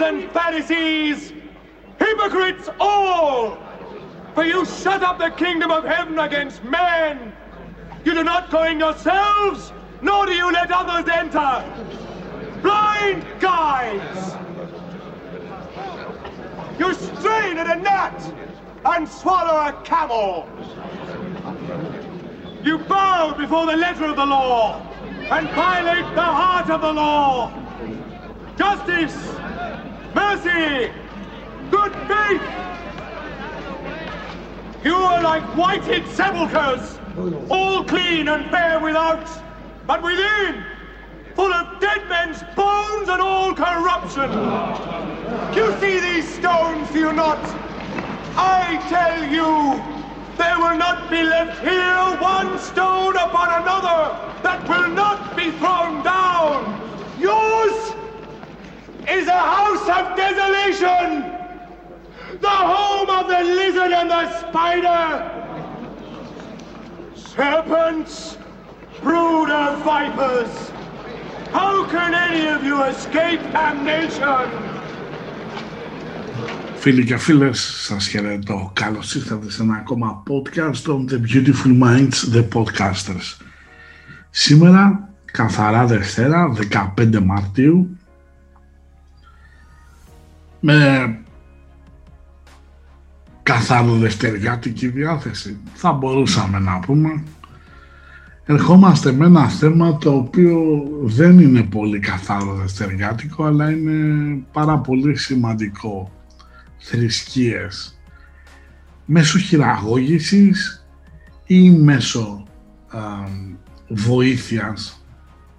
and Pharisees, hypocrites all! For you shut up the kingdom of heaven against men. You do not go in yourselves, nor do you let others enter. Blind guides! You strain at a gnat and swallow a camel. You bow before the letter of the law and violate the heart of the law. Justice, mercy, good faith. You are like whited sepulchres, all clean and fair without, but within, full of dead men's bones and all corruption. You see these stones, do you not? I tell you, there will not be left here one stone upon another that will not be thrown down. Yours is a house of desolation, the home of the lizard and the spider. Serpents, brood of vipers, how can any of you escape damnation? Φίλοι και φίλες, σας χαιρετώ. Καλώς ήρθατε σε ένα ακόμα podcast των The Beautiful Minds, The Podcasters. Σήμερα, καθαρά Δευτέρα, 15 Μαρτίου, με καθαρό δευτεριάτικη διάθεση, θα μπορούσαμε να πούμε. Ερχόμαστε με ένα θέμα το οποίο δεν είναι πολύ καθαρό δευτεριάτικο, αλλά είναι πάρα πολύ σημαντικό θρησκείες μέσω χειραγώγησης ή μέσω α, βοήθειας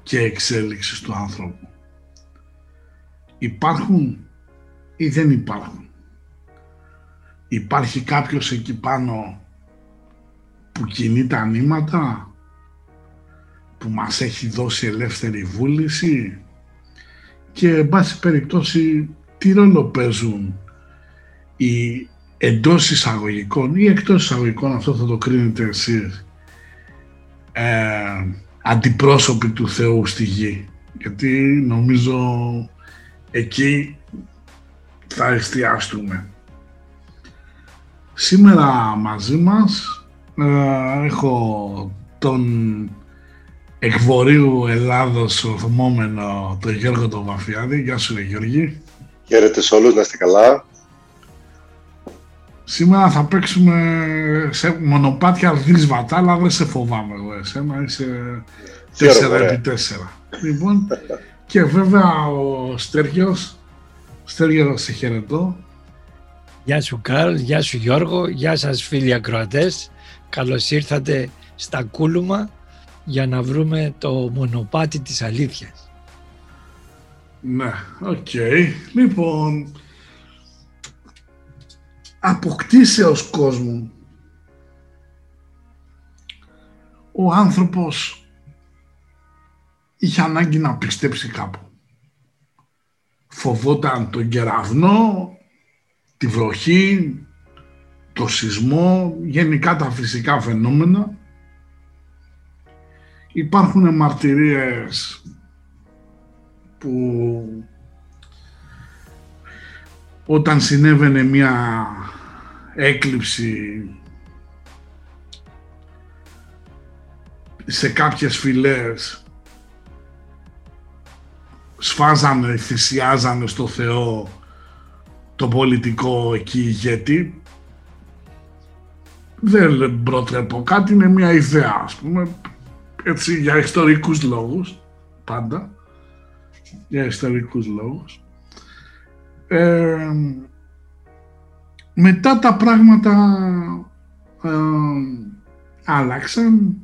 και εξέλιξης του άνθρωπου. Υπάρχουν ή δεν υπάρχουν. Υπάρχει κάποιος εκεί πάνω που κινεί τα νήματα, που μας έχει δώσει ελεύθερη βούληση και εν πάση περιπτώσει τι ρόλο παίζουν οι εντός εισαγωγικών ή εκτός εισαγωγικών, αυτό θα το κρίνετε εσείς, ε, αντιπρόσωποι του Θεού στη γη. Γιατί νομίζω εκεί θα εστιαστούμε. Σήμερα μαζί μας ε, έχω τον εκβορείου Ελλάδος ορθμόμενο τον Γιώργο τον Βαφιάδη. Γεια σου ρε Γιώργη. Χαίρετε σε όλους, να είστε καλά. Σήμερα θα παίξουμε σε μονοπάτια δύσβατα, αλλά δεν σε φοβάμαι εγώ εσένα, είσαι 4x4. Λοιπόν, και βέβαια ο Στέργιος, Στέργιο σε χαιρετώ. Γεια σου Καρλ, γεια σου Γιώργο, γεια σας φίλοι ακροατές. Καλώς ήρθατε στα Κούλουμα για να βρούμε το μονοπάτι της αλήθειας. Ναι, οκ. Λοιπόν, από κτίσεως κόσμου ο άνθρωπος είχε ανάγκη να πιστέψει κάπου. Φοβόταν τον κεραυνό, τη βροχή, το σεισμό, γενικά τα φυσικά φαινόμενα. Υπάρχουν μαρτυρίες που όταν συνέβαινε μια έκλειψη σε κάποιες φυλές σφάζανε, θυσιάζανε στο Θεό το πολιτικό εκεί ηγέτη δεν προτρέπω. Κάτι, είναι μια ιδέα ας πούμε έτσι για ιστορικούς λόγους πάντα. Για ιστορικούς λόγους. Ε, μετά τα πράγματα ε, άλλαξαν.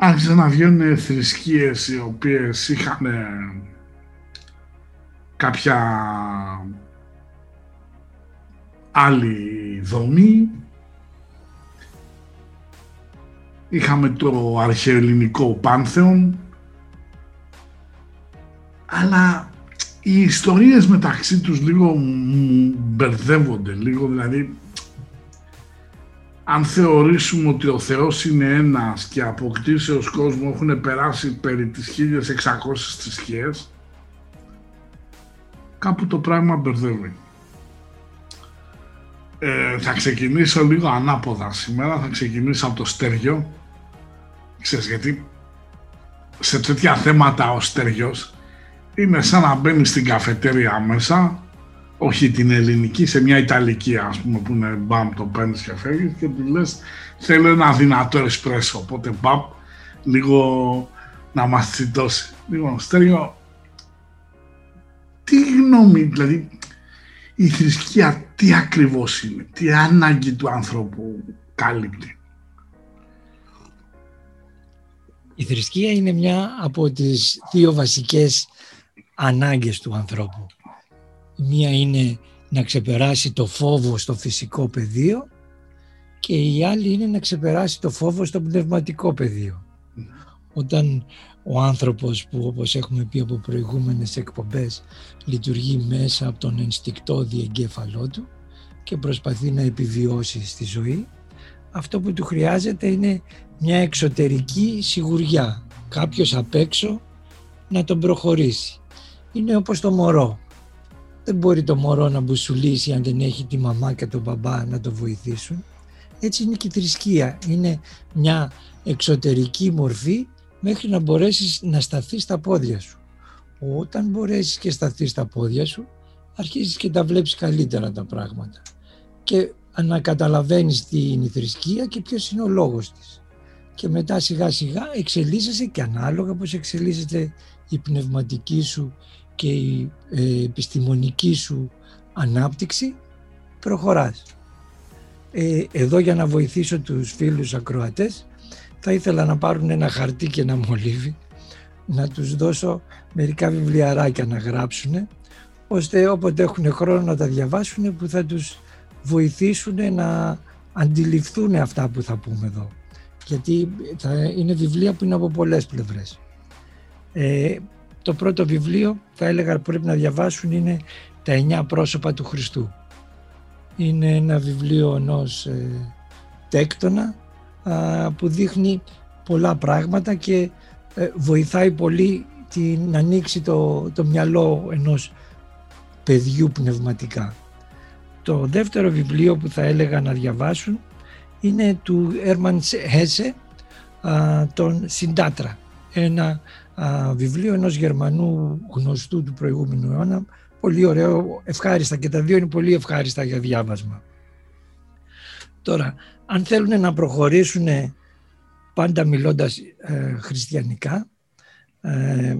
Άρχισαν να βγαίνουν θρησκείες οι οποίες είχαν κάποια άλλη δομή. Είχαμε το αρχαιοελληνικό πάνθεον. Αλλά οι ιστορίες μεταξύ τους λίγο μπερδεύονται, λίγο δηλαδή αν θεωρήσουμε ότι ο Θεός είναι ένας και αποκτήσεως κόσμο έχουν περάσει περί τις 1600 θρησκείες κάπου το πράγμα μπερδεύει. Ε, θα ξεκινήσω λίγο ανάποδα σήμερα, θα ξεκινήσω από το στέργιο. Ξέρεις γιατί σε τέτοια θέματα ο στέργιος είναι σαν να μπαίνει στην καφετέρια μέσα, όχι την ελληνική, σε μια ιταλική ας πούμε που είναι μπαμ το παίρνεις και φεύγεις και του λες θέλω ένα δυνατό εσπρέσο, οπότε μπαμ λίγο να μας τσιτώσει. Λοιπόν, Στέργιο, τι γνώμη, δηλαδή η θρησκεία τι ακριβώς είναι, τι ανάγκη του ανθρώπου κάλυπτει. Η θρησκεία είναι μια από τις δύο βασικές ανάγκες του ανθρώπου. Μία είναι να ξεπεράσει το φόβο στο φυσικό πεδίο και η άλλη είναι να ξεπεράσει το φόβο στο πνευματικό πεδίο. Όταν ο άνθρωπος που όπως έχουμε πει από προηγούμενες εκπομπές λειτουργεί μέσα από τον ενστικτό διεγκέφαλό του και προσπαθεί να επιβιώσει στη ζωή αυτό που του χρειάζεται είναι μια εξωτερική σιγουριά κάποιος απ' έξω να τον προχωρήσει. Είναι όπως το μωρό δεν μπορεί το μωρό να μπουσουλήσει αν δεν έχει τη μαμά και τον μπαμπά να το βοηθήσουν έτσι είναι και η θρησκεία είναι μια εξωτερική μορφή μέχρι να μπορέσεις να σταθείς στα πόδια σου. Όταν μπορέσεις και σταθείς στα πόδια σου, αρχίζεις και τα βλέπεις καλύτερα τα πράγματα. Και ανακαταλαβαίνεις τι είναι η θρησκεία και ποιος είναι ο λόγος της. Και μετά σιγά σιγά εξελίσσεσαι και ανάλογα πως εξελίσσεται η πνευματική σου και η ε, επιστημονική σου ανάπτυξη, προχωράς. Ε, εδώ για να βοηθήσω τους φίλους ακροατές θα ήθελα να πάρουν ένα χαρτί και ένα μολύβι να τους δώσω μερικά βιβλιαράκια να γράψουν ώστε όποτε έχουν χρόνο να τα διαβάσουν που θα τους βοηθήσουν να αντιληφθούν αυτά που θα πούμε εδώ. Γιατί θα είναι βιβλία που είναι από πολλές πλευρές. Ε, το πρώτο βιβλίο θα έλεγα πρέπει να διαβάσουν είναι «Τα εννιά πρόσωπα του Χριστού». Είναι ένα βιβλίο ενός ε, τέκτονα που δείχνει πολλά πράγματα και ε, βοηθάει πολύ την, να ανοίξει το, το μυαλό ενός παιδιού πνευματικά. Το δεύτερο βιβλίο που θα έλεγα να διαβάσουν είναι του Έρμαν Χέσε, τον Συντάτρα. Ένα βιβλίο ενός Γερμανού γνωστού του προηγούμενου αιώνα, πολύ ωραίο, ευχάριστα και τα δύο είναι πολύ ευχάριστα για διάβασμα. Τώρα, αν θέλουν να προχωρήσουν πάντα μιλώντας ε, χριστιανικά ε,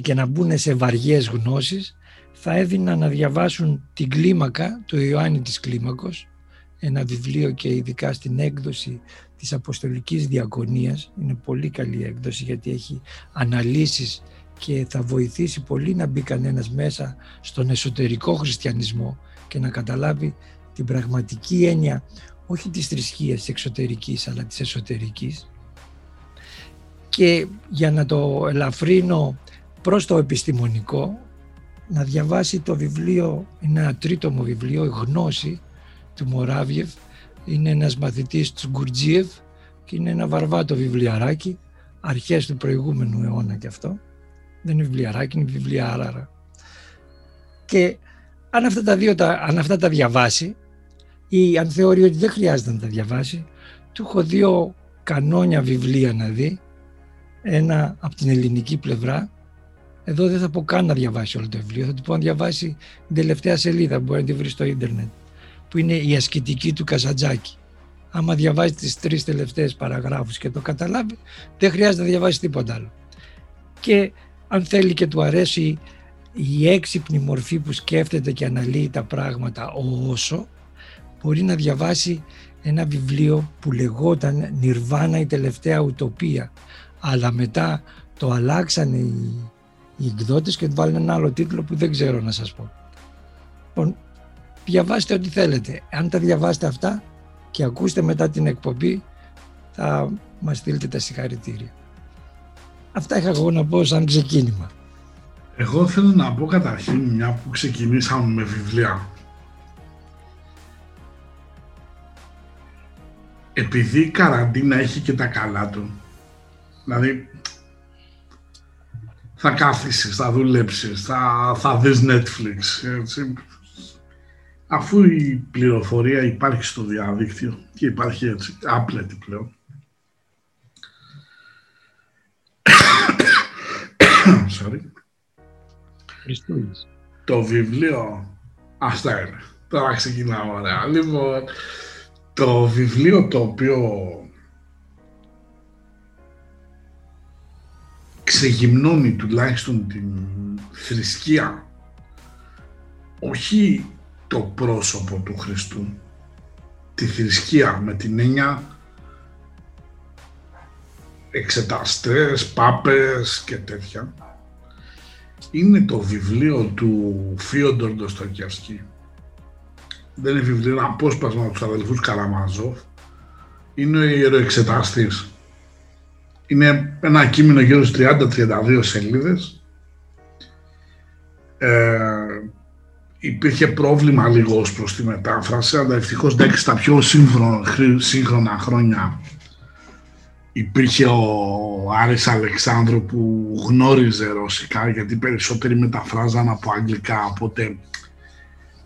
και να μπουν σε βαριές γνώσεις θα έδινα να διαβάσουν την κλίμακα του Ιωάννη της Κλίμακος ένα βιβλίο και ειδικά στην έκδοση της Αποστολικής Διακονίας. Είναι πολύ καλή έκδοση γιατί έχει αναλύσεις και θα βοηθήσει πολύ να μπει κανένας μέσα στον εσωτερικό χριστιανισμό και να καταλάβει την πραγματική έννοια όχι της θρησκείας της εξωτερικής αλλά της εσωτερικής. Και για να το ελαφρύνω προς το επιστημονικό να διαβάσει το βιβλίο, είναι ένα τρίτο μου βιβλίο, η Γνώση του Μοράβιεφ είναι ένας μαθητής του Γκουρτζίευ και είναι ένα βαρβάτο βιβλιαράκι αρχές του προηγούμενου αιώνα και αυτό. Δεν είναι βιβλιαράκι, είναι βιβλιάραρα. Και αν αυτά τα δύο αν αυτά τα διαβάσει ή αν θεωρεί ότι δεν χρειάζεται να τα διαβάσει, του έχω δύο κανόνια βιβλία να δει, ένα από την ελληνική πλευρά, εδώ δεν θα πω καν να διαβάσει όλο το βιβλίο, θα του πω να διαβάσει την τελευταία σελίδα που μπορεί να τη βρει στο ίντερνετ, που είναι η ασκητική του Καζαντζάκη. Άμα διαβάζει τις τρεις τελευταίες παραγράφους και το καταλάβει, δεν χρειάζεται να διαβάσει τίποτα άλλο. Και αν θέλει και του αρέσει η έξυπνη μορφή που σκέφτεται και αναλύει τα πράγματα όσο, μπορεί να διαβάσει ένα βιβλίο που λεγόταν «Νιρβάνα η τελευταία ουτοπία» αλλά μετά το αλλάξανε οι, οι εκδότες και του βάλουν ένα άλλο τίτλο που δεν ξέρω να σας πω. Λοιπόν, διαβάστε ό,τι θέλετε. Αν τα διαβάσετε αυτά και ακούστε μετά την εκπομπή θα μας στείλετε τα συγχαρητήρια. Αυτά είχα εγώ να πω σαν ξεκίνημα. Εγώ θέλω να πω καταρχήν μια που ξεκινήσαμε με βιβλία επειδή η καραντίνα έχει και τα καλά του, δηλαδή θα κάθισεις, θα δουλέψεις, θα, θα δεις Netflix, έτσι. Αφού η πληροφορία υπάρχει στο διαδίκτυο και υπάρχει έτσι, άπλετη πλέον. Sorry. Το βιβλίο, αυτά είναι. Τώρα ξεκινάμε ωραία. Λοιπόν, το βιβλίο το οποίο ξεγυμνώνει τουλάχιστον την θρησκεία όχι το πρόσωπο του Χριστού. Τη θρησκεία με την έννοια εξεταστές, πάπες και τέτοια. Είναι το βιβλίο του Φίοντορ Ντοστοκιασκή δεν είναι βιβλίο, είναι απόσπασμα από τους αδελφούς Καραμαζόφ είναι ο ιεροεξεταστής. Είναι ένα κείμενο γύρω στις 30-32 σελίδες. Ε, υπήρχε πρόβλημα λίγο ως προς τη μετάφραση, αλλά ευτυχώς εντάξει στα πιο σύγχρονα χρόνια υπήρχε ο Άρης Αλεξάνδρου που γνώριζε ρωσικά γιατί περισσότεροι μεταφράζαν από αγγλικά οπότε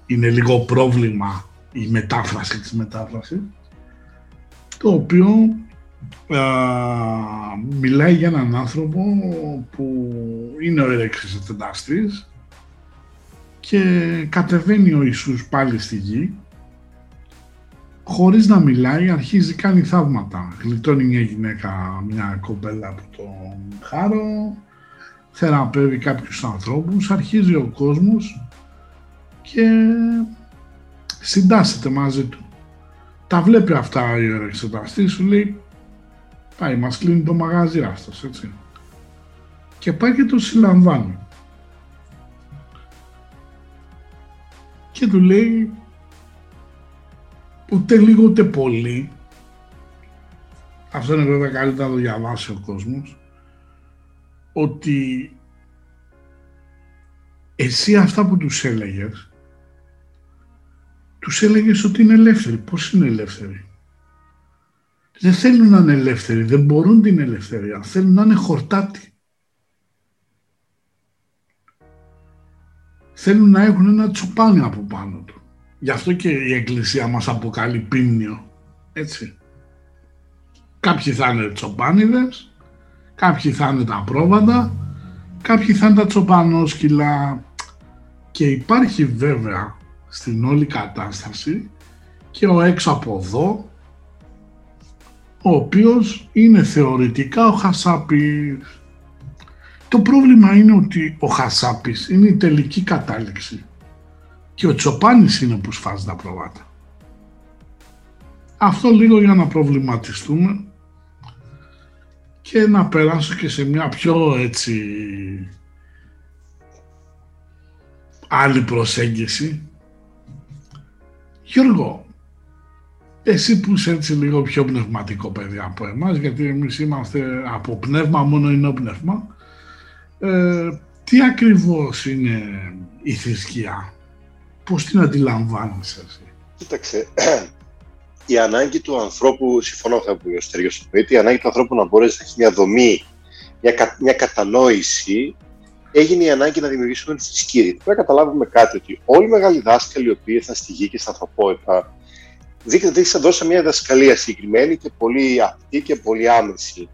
είναι λίγο πρόβλημα η μετάφραση της μετάφρασης το οποίο μιλάει για έναν άνθρωπο που είναι ο ερεξιστενταστής και κατεβαίνει ο Ιησούς πάλι στη γη χωρίς να μιλάει αρχίζει κάνει θαύματα. Γλιτώνει μια γυναίκα, μια κομπέλα από τον χάρο, θεραπεύει κάποιους ανθρώπους, αρχίζει ο κόσμος και συντάσσεται μαζί του. Τα βλέπει αυτά ο εξεταστής, σου λέει Πάει, μας κλείνει το μαγάζι αυτός, έτσι. Και πάει και το συλλαμβάνει. Και του λέει ούτε λίγο ούτε πολύ. Αυτό είναι βέβαια καλύτερα να το διαβάσει ο κόσμος. Ότι εσύ αυτά που τους έλεγες, τους έλεγες ότι είναι ελεύθεροι. Πώς είναι ελεύθεροι; Δεν θέλουν να είναι ελεύθεροι, δεν μπορούν την ελευθερία, θέλουν να είναι χορτάτη. Θέλουν να έχουν ένα τσοπάνι από πάνω του. Γι' αυτό και η Εκκλησία μας αποκαλεί πίμνιο. Έτσι. Κάποιοι θα είναι τσοπάνιδες, κάποιοι θα είναι τα πρόβατα, κάποιοι θα είναι τα τσοπανόσκυλα. Και υπάρχει βέβαια στην όλη κατάσταση και ο έξω από εδώ ο οποίος είναι θεωρητικά ο Χασάπης. Το πρόβλημα είναι ότι ο Χασάπης είναι η τελική κατάληξη και ο Τσοπάνης είναι που σφάζει τα προβάτα. Αυτό λίγο για να προβληματιστούμε και να περάσω και σε μια πιο έτσι άλλη προσέγγιση. Γιώργο, εσύ που είσαι έτσι λίγο πιο πνευματικό παιδί από εμάς, γιατί εμείς είμαστε από πνεύμα, μόνο είναι πνεύμα, ε, τι ακριβώς είναι η θρησκεία, πώς την αντιλαμβάνεις εσύ; Κοίταξε, η ανάγκη του ανθρώπου, συμφωνώ αυτό που ο Στέργιος είπε, η ανάγκη του ανθρώπου να μπορέσει να έχει μια δομή, μια, μια κατανόηση, έγινε η ανάγκη να δημιουργήσουμε τη θρησκεία. Πρέπει να καταλάβουμε κάτι, ότι όλοι οι μεγάλοι δάσκαλοι οι οποίοι ήρθαν στη γη και στην ανθρωπότητα, δείχνει ότι δώσει μια διδασκαλία συγκεκριμένη και πολύ απτή και πολύ άμεση.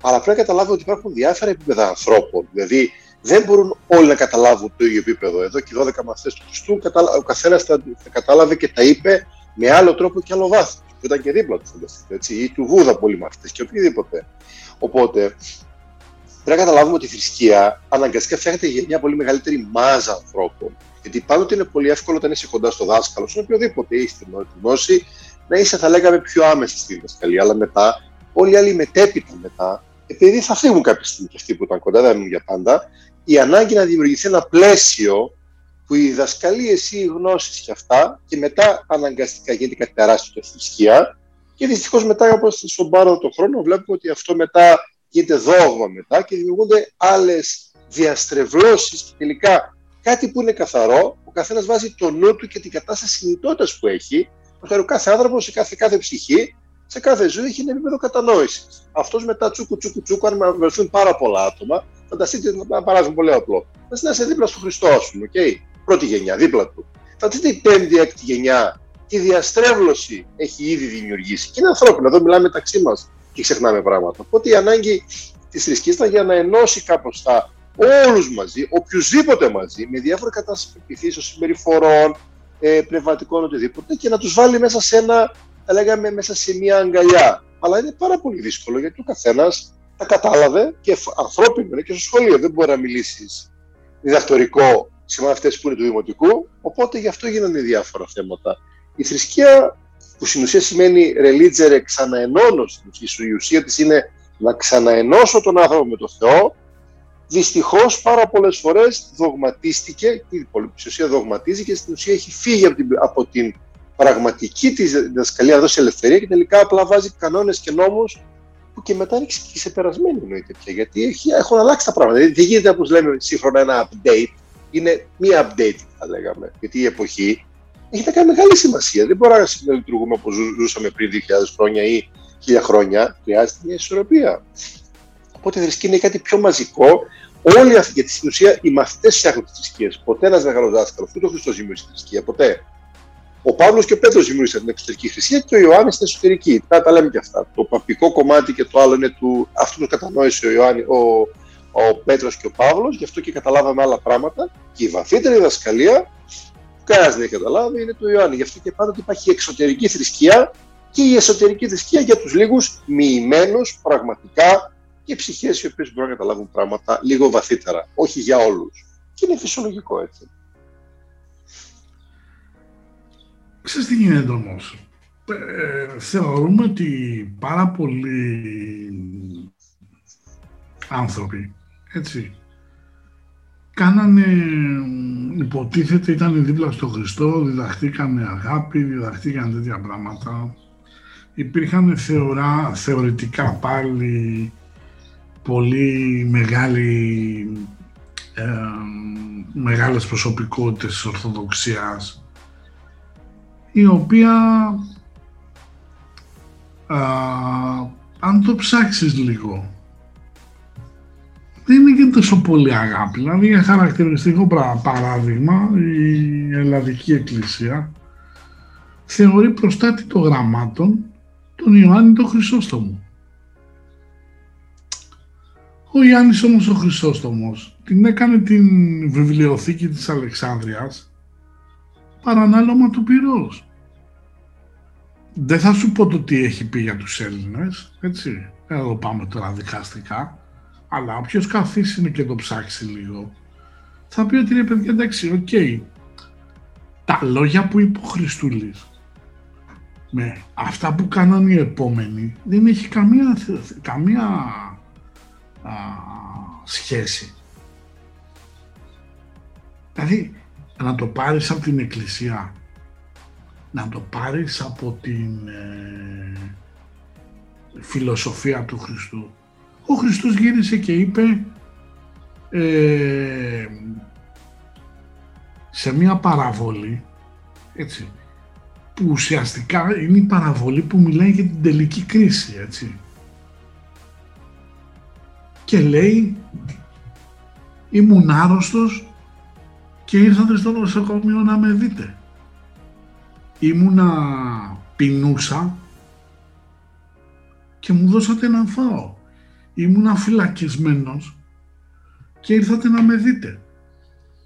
Αλλά πρέπει να καταλάβουμε ότι υπάρχουν διάφορα επίπεδα ανθρώπων. Δηλαδή, δεν μπορούν όλοι να καταλάβουν το ίδιο επίπεδο. Εδώ και 12 μαθητές του Χριστού, ο καθένας τα, κατάλαβε και τα είπε με άλλο τρόπο και άλλο βάθος. Που ήταν και δίπλα τους, φανταστείτε. Έτσι, ή του Βούδα πολλοί μαθητές και οτιδήποτε. Οπότε, πρέπει να καταλάβουμε ότι η θρησκεία αναγκαστικά φτιάχνεται για μια πολύ μεγαλύτερη μάζα ανθρώπων γιατί πάντοτε είναι πολύ εύκολο όταν είσαι κοντά στο δάσκαλο, στον οποιοδήποτε είσαι στην γνώση, να είσαι, θα λέγαμε, πιο άμεση στη διδασκαλία. Αλλά μετά, όλοι οι άλλοι μετέπειτα μετά, επειδή θα φύγουν κάποια στιγμή και αυτοί που ήταν κοντά, δεν έμειναν για πάντα, η ανάγκη να δημιουργηθεί ένα πλαίσιο που οι διδασκαλίε ή οι γνώσεις και αυτά, και μετά αναγκαστικά γίνεται κάτι τεράστιο στη θρησκεία. Και δυστυχώς μετά, όπως στον πάρο τον χρόνο, βλέπουμε ότι αυτό μετά γίνεται δόγμα μετά και δημιουργούνται άλλες διαστρεβλώσεις και τελικά κάτι που είναι καθαρό, ο καθένας βάζει το νου του και την κατάσταση συνειδητότητας που έχει. Ο κάθε άνθρωπος, σε κάθε, κάθε ψυχή, σε κάθε ζωή έχει ένα επίπεδο κατανόησης. Αυτός μετά τσούκου τσούκου τσούκου, αν βρεθούν πάρα πολλά άτομα, Φανταστείτε ένα παράδειγμα πολύ απλό. Φανταστείτε να είσαι δίπλα στο Χριστό, ας πούμε, okay? πρώτη γενιά, δίπλα του. Φανταστείτε η πέμπτη, έκτη γενιά, τι διαστρέβλωση έχει ήδη δημιουργήσει. Και είναι ανθρώπινο, εδώ μιλάμε μεταξύ μας και ξεχνάμε πράγματα. Οπότε η ανάγκη της θρησκείας ήταν για να ενώσει κάπως τα όλους μαζί, οποιουσδήποτε μαζί, με διάφορα κατάσταση πεπιθήσεων, συμπεριφορών, ε, πνευματικών, οτιδήποτε, και να τους βάλει μέσα σε ένα, θα λέγαμε, μέσα σε μια αγκαλιά. Αλλά είναι πάρα πολύ δύσκολο γιατί ο καθένας τα κατάλαβε και ανθρώπινο είναι και στο σχολείο. Δεν μπορεί να μιλήσεις διδακτορικό σε μαθητές που είναι του δημοτικού. Οπότε γι' αυτό γίνανε διάφορα θέματα. Η θρησκεία, που στην ουσία σημαίνει ρελίτζερε, ξαναενώνω στην ουσία, η ουσία της είναι να ξαναενώσω τον άνθρωπο με τον Θεό, Δυστυχώς πάρα πολλές φορές δογματίστηκε, η ουσία δογματίζει και στην ουσία έχει φύγει από την, από την πραγματική της διδασκαλία να δώσει ελευθερία και τελικά απλά βάζει κανόνες και νόμους που και μετά είναι και ξεπερασμένοι εννοείται πια. Γιατί έχει, έχουν αλλάξει τα πράγματα. Δεν γίνεται όπω λέμε σύγχρονα ένα update, είναι μία update θα λέγαμε. Γιατί η εποχή έχει να κάνει μεγάλη σημασία. Δεν μπορούμε να λειτουργούμε όπως ζούσαμε πριν 2.000 χρόνια ή 1.000 χρόνια. Χρειάζεται μια ισορροπία. Οπότε η θρησκεία είναι κάτι πιο μαζικό. Όλοι αυτοί, γιατί στην ουσία οι μαθητές φτιάχνουν τις θρησκείες. Ποτέ ένας μεγάλος δάσκαλος, ούτε ο Χριστός δημιούργησε τη θρησκεία. Ποτέ. Ο Παύλος και ο Πέτρος δημιούργησαν την εξωτερική θρησκεία και ο Ιωάννης την εσωτερική. Τα, τα λέμε και αυτά. Το παπικό κομμάτι και το άλλο είναι του. Αυτό το κατανόησε ο, Ιωάννη, ο, ο Πέτρος και ο Παύλος, γι' αυτό και καταλάβαμε άλλα πράγματα. Και η βαθύτερη διδασκαλία, που κανένας δεν έχει καταλάβει, είναι του Ιωάννη. Γι' αυτό και πάντοτε υπάρχει εξωτερική θρησκεία και η εσωτερική θρησκεία για τους λίγους μοιημένου πραγματικά και ψυχές οι οποίες μπορούν να καταλάβουν πράγματα λίγο βαθύτερα, όχι για όλους. Και είναι φυσιολογικό έτσι. Ξέρεις τι γίνεται όμως; Ε, θεωρούμε ότι πάρα πολλοί άνθρωποι, έτσι, κάνανε, υποτίθεται ήταν δίπλα στο Χριστό, διδαχτήκανε αγάπη, διδαχτήκανε τέτοια πράγματα. Υπήρχαν θεωρά, θεωρητικά πάλι πολύ μεγάλη, ε, μεγάλες προσωπικότητες της Ορθοδοξίας η οποία α, αν το ψάξεις λίγο δεν είναι και τόσο πολύ αγάπη. Δηλαδή για χαρακτηριστικό παράδειγμα η Ελλαδική Εκκλησία θεωρεί προστάτη των γραμμάτων τον Ιωάννη τον Χρυσόστομο. Ο Ιάννης όμως ο Χρυσόστομος την έκανε την βιβλιοθήκη της Αλεξάνδρειας παρανάλωμα του πυρός. Δεν θα σου πω το τι έχει πει για τους Έλληνες, έτσι. Εδώ πάμε τώρα δικαστικά. Αλλά όποιος καθίσει και το ψάξει λίγο, θα πει ότι είναι παιδιά εντάξει, OK. Okay. Τα λόγια που είπε ο Χριστούλης με αυτά που κάναν οι επόμενοι δεν έχει καμία, καμία α, σχέση. Δηλαδή, να το πάρεις από την Εκκλησία, να το πάρεις από την ε, φιλοσοφία του Χριστού. Ο Χριστός γύρισε και είπε ε, σε μια παραβολή, έτσι, που ουσιαστικά είναι η παραβολή που μιλάει για την τελική κρίση, έτσι και λέει ήμουν άρρωστος και ήρθατε στο νοσοκομείο να με δείτε. Ήμουνα πεινούσα και μου δώσατε να φάω. Ήμουνα φυλακισμένος και ήρθατε να με δείτε.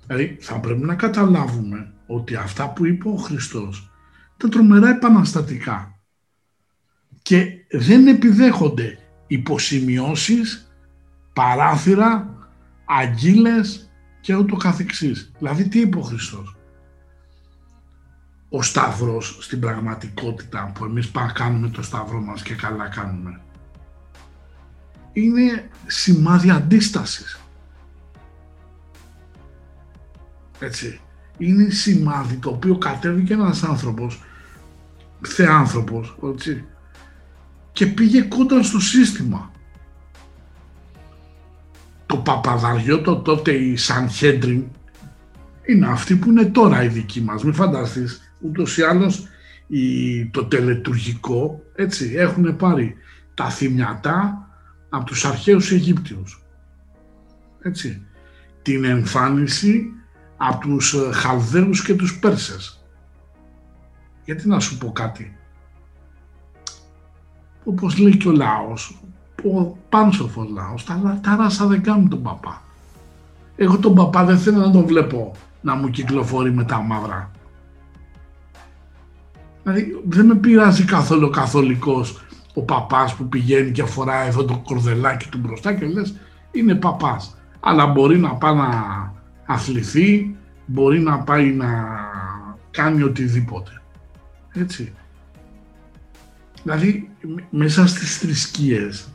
Δηλαδή θα πρέπει να καταλάβουμε ότι αυτά που είπε ο Χριστός τα τρομερά επαναστατικά και δεν επιδέχονται υποσημειώσεις παράθυρα, αγγίλες και ούτω καθεξής. Δηλαδή τι είπε ο Χριστός; Ο Σταύρος στην πραγματικότητα που εμείς κάνουμε το Σταύρο μας και καλά κάνουμε είναι σημάδι αντίστασης. Έτσι. Είναι σημάδι το οποίο κατέβηκε ένας άνθρωπος, θεάνθρωπος, έτσι, και πήγε κοντά στο σύστημα το Παπαδαριό, το τότε η Σαν Χέντριν, είναι αυτοί που είναι τώρα οι δικοί μας. Μην φανταστείς, ούτως ή άλλως η, το τελετουργικό, έτσι, έχουν πάρει τα θυμιατά από τους αρχαίους Αιγύπτιους. έτσι, την εμφάνιση από τους ε, Χαλδαίους και τους Πέρσες. Γιατί να σου πω κάτι; Όπως λέει και ο λαός, ο πάνσοφος λαός, τα, τα ράσα δεν κάνουν τον παπά. Εγώ τον παπά δεν θέλω να τον βλέπω να μου κυκλοφορεί με τα μαύρα. Δηλαδή δεν με πειράζει καθόλου ο καθολικός ο παπάς που πηγαίνει και φοράει εδώ το κορδελάκι του μπροστά και λες είναι παπάς. Αλλά μπορεί να πάει να αθληθεί, μπορεί να πάει να κάνει οτιδήποτε. Έτσι. Δηλαδή μέσα στις θρησκείες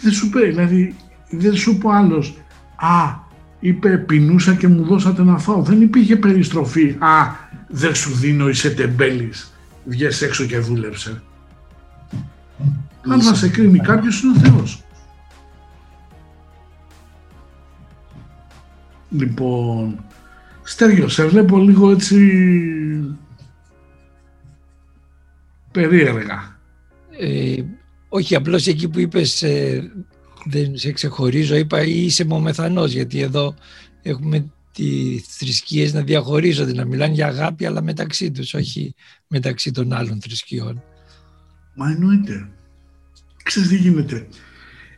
δεν σου πει, δηλαδή δεν σου πω άλλος «Α, είπε πεινούσα και μου δώσατε να φάω». Δεν υπήρχε περιστροφή «Α, δεν σου δίνω, είσαι τεμπέλης, βγες έξω και δούλεψε». Αν θα σε κρίνει κάποιος είναι ο Θεός. Λοιπόν, Στέργιο, σε βλέπω λίγο έτσι περίεργα. Ε, όχι, απλώς εκεί που είπες ε, δεν σε ξεχωρίζω, είπα ή είσαι μομεθανός, γιατί εδώ έχουμε τις θρησκείες να διαχωρίζονται, να μιλάνε για αγάπη, αλλά μεταξύ τους, όχι μεταξύ των άλλων θρησκειών. Μα εννοείται. Ξέρεις τι γίνεται.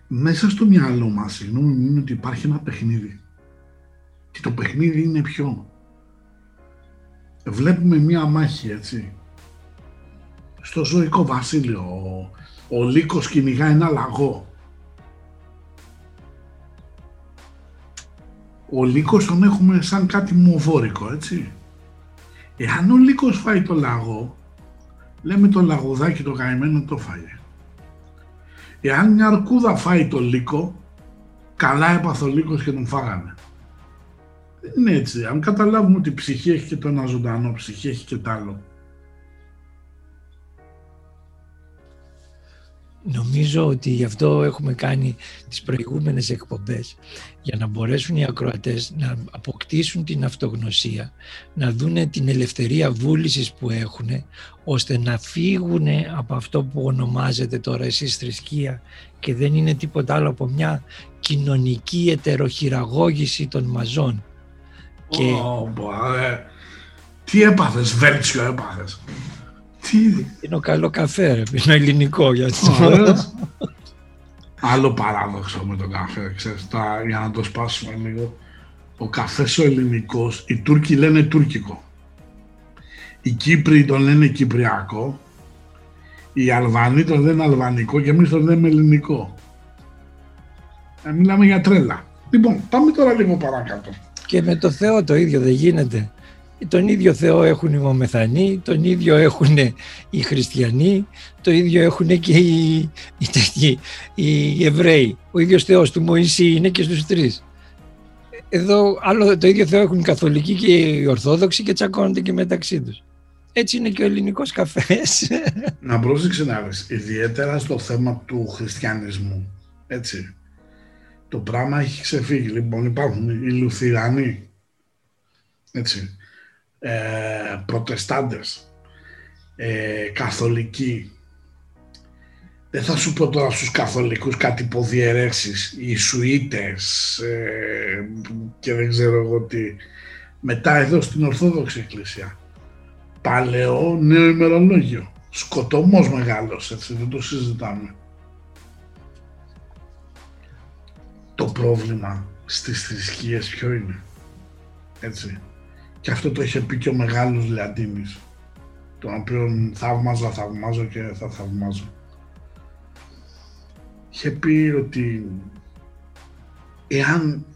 Μέσα στο μυαλό μας, είναι ότι υπάρχει ένα παιχνίδι. Και το παιχνίδι είναι ποιο. Βλέπουμε μία μάχη, έτσι. Στο ζωικό βασίλειο, ο, ο Λύκος κυνηγά ένα λαγό. Ο Λύκος τον έχουμε σαν κάτι μοβόρικο, έτσι. Εάν ο Λύκος φάει το λαγό, λέμε το λαγουδάκι το καημένο το φάγε. Εάν μια αρκούδα φάει το Λύκο, καλά έπαθε ο Λύκος και τον φάγανε. Δεν είναι έτσι. Αν καταλάβουμε ότι η ψυχή έχει και το ένα ζωντανό, ψυχή έχει και το άλλο. Νομίζω ότι γι' αυτό έχουμε κάνει τις προηγούμενες εκπομπές για να μπορέσουν οι ακροατές να αποκτήσουν την αυτογνωσία, να δούνε την ελευθερία βούλησης που έχουν, ώστε να φύγουν από αυτό που ονομάζεται τώρα εσείς θρησκεία και δεν είναι τίποτα άλλο από μια κοινωνική ετεροχειραγώγηση των μαζών. Και... Oh, Τι έπαθες, Βέλτσιο έπαθες. Τι... Είναι; Ο καλό καφέ, ρε. Είναι ελληνικό για Άλλο παράδοξο με τον καφέ, ξέρεις, τα, για να το σπάσουμε λίγο. Ο καφές ο ελληνικός, οι Τούρκοι λένε τουρκικό. Οι Κύπροι τον λένε κυπριακό. Οι Αλβανοί τον λένε αλβανικό και εμείς τον λέμε ελληνικό. Ε, μιλάμε για τρέλα. Λοιπόν, πάμε τώρα λίγο παρακάτω. Και με το Θεό το ίδιο δεν γίνεται. Τον ίδιο Θεό έχουν οι Μομεθανοί, τον ίδιο έχουν οι Χριστιανοί, το ίδιο έχουν και οι, οι, οι Εβραίοι. Ο ίδιος Θεός του Μωυσή είναι και στους τρεις. Εδώ άλλο, το ίδιο Θεό έχουν οι Καθολικοί και οι Ορθόδοξοι και τσακώνονται και μεταξύ τους. Έτσι είναι και ο ελληνικός καφές. Να πρόσεξε να δεις, ιδιαίτερα στο θέμα του χριστιανισμού, έτσι. Το πράγμα έχει ξεφύγει. Λοιπόν, υπάρχουν οι Λουθυρανοί, έτσι, ε, προτεστάντες, ε, καθολικοί. Δεν θα σου πω τώρα στους καθολικούς κάτι υποδιαιρέσεις, οι Σουίτες ε, και δεν ξέρω εγώ τι. Μετά εδώ στην Ορθόδοξη Εκκλησία. Παλαιό νέο ημερολόγιο. Σκοτωμός μεγάλος, έτσι, δεν το συζητάμε. Το πρόβλημα στις θρησκείες ποιο είναι, έτσι. Και αυτό το είχε πει και ο μεγάλος Λεαντίνης, τον οποίο θαύμαζα, θαυμάζω και θα θαυμάζω. Είχε πει ότι εάν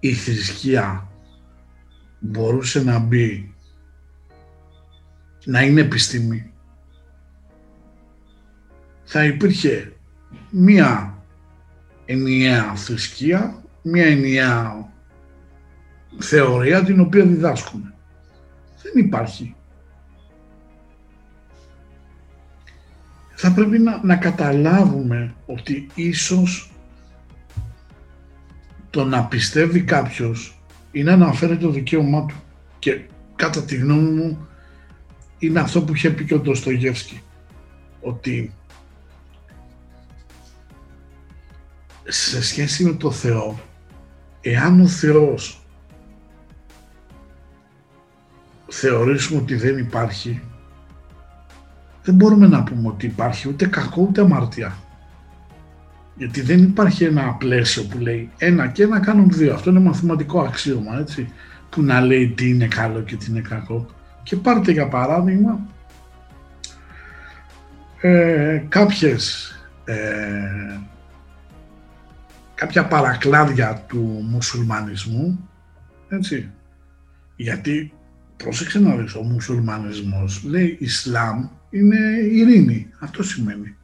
η θρησκεία μπορούσε να μπει, να είναι επιστήμη, θα υπήρχε μία ενιαία θρησκεία, μία ενιαία θεωρία την οποία διδάσκουμε. Δεν υπάρχει. Θα πρέπει να, να καταλάβουμε ότι ίσως το να πιστεύει κάποιος είναι να αναφέρει το δικαίωμά του. Και κατά τη γνώμη μου είναι αυτό που είχε πει και ο Ντοστογεύσκη. Ότι σε σχέση με το Θεό, εάν ο Θεός θεωρήσουμε ότι δεν υπάρχει, δεν μπορούμε να πούμε ότι υπάρχει ούτε κακό ούτε αμαρτία. Γιατί δεν υπάρχει ένα πλαίσιο που λέει ένα και ένα κάνουν δύο. Αυτό είναι μαθηματικό αξίωμα, έτσι, που να λέει τι είναι καλό και τι είναι κακό. Και πάρτε για παράδειγμα ε, κάποιες, ε, κάποια παρακλάδια του μουσουλμανισμού, έτσι, γιατί πρόσεξε να δεις, ο μουσουλμανισμός λέει Ισλάμ είναι ειρήνη, αυτό σημαίνει.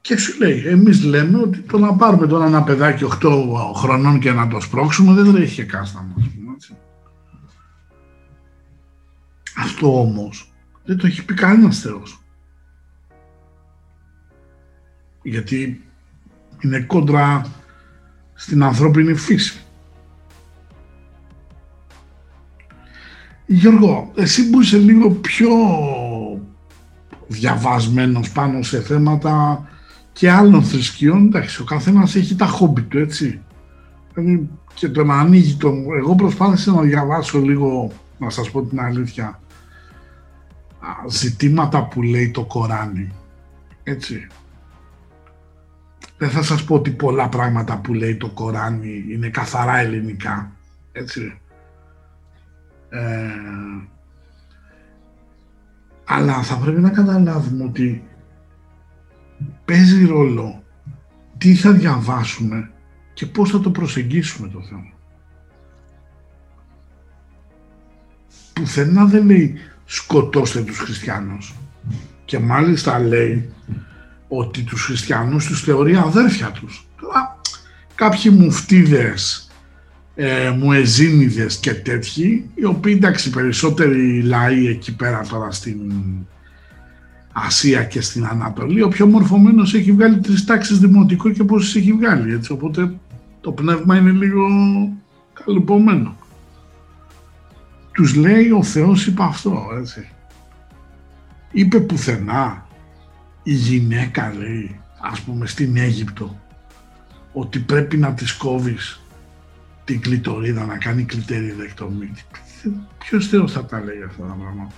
Και σου λέει, εμείς λέμε ότι το να πάρουμε τώρα ένα παιδάκι 8 χρονών και να το σπρώξουμε δεν τρέχει και κάστα μας. Αυτό όμως δεν το έχει πει κανένας Θεός. Γιατί είναι κόντρα στην ανθρώπινη φύση. Γιώργο, εσύ που είσαι λίγο πιο διαβασμένος πάνω σε θέματα και άλλων θρησκειών, εντάξει, ο καθένας έχει τα χόμπι του, έτσι. Δηλαδή, και το να ανοίγει το... Εγώ προσπάθησα να διαβάσω λίγο, να σας πω την αλήθεια, ζητήματα που λέει το Κοράνι. Έτσι. Δεν θα σας πω ότι πολλά πράγματα που λέει το Κοράνι είναι καθαρά ελληνικά. Έτσι. Ε, αλλά θα πρέπει να καταλάβουμε ότι παίζει ρόλο τι θα διαβάσουμε και πώς θα το προσεγγίσουμε το θέμα. Πουθενά δεν λέει σκοτώστε τους χριστιανούς. Και μάλιστα λέει ότι τους χριστιανούς τους θεωρεί αδέρφια τους. Τώρα κάποιοι μουφτίδες, ε, μουεζίνιδες και τέτοιοι, οι οποίοι εντάξει περισσότεροι λαοί εκεί πέρα τώρα στην Ασία και στην Ανατολή, ο πιο μορφωμένος έχει βγάλει τρεις τάξεις δημοτικό και πόσες έχει βγάλει, έτσι, οπότε το πνεύμα είναι λίγο καλυπωμένο τους λέει ο Θεός είπε αυτό, έτσι. Είπε πουθενά η γυναίκα λέει, ας πούμε στην Αίγυπτο, ότι πρέπει να της κόβεις την κλητορίδα, να κάνει δεκτομή. Ποιος Θεός θα τα λέει αυτά τα πράγματα;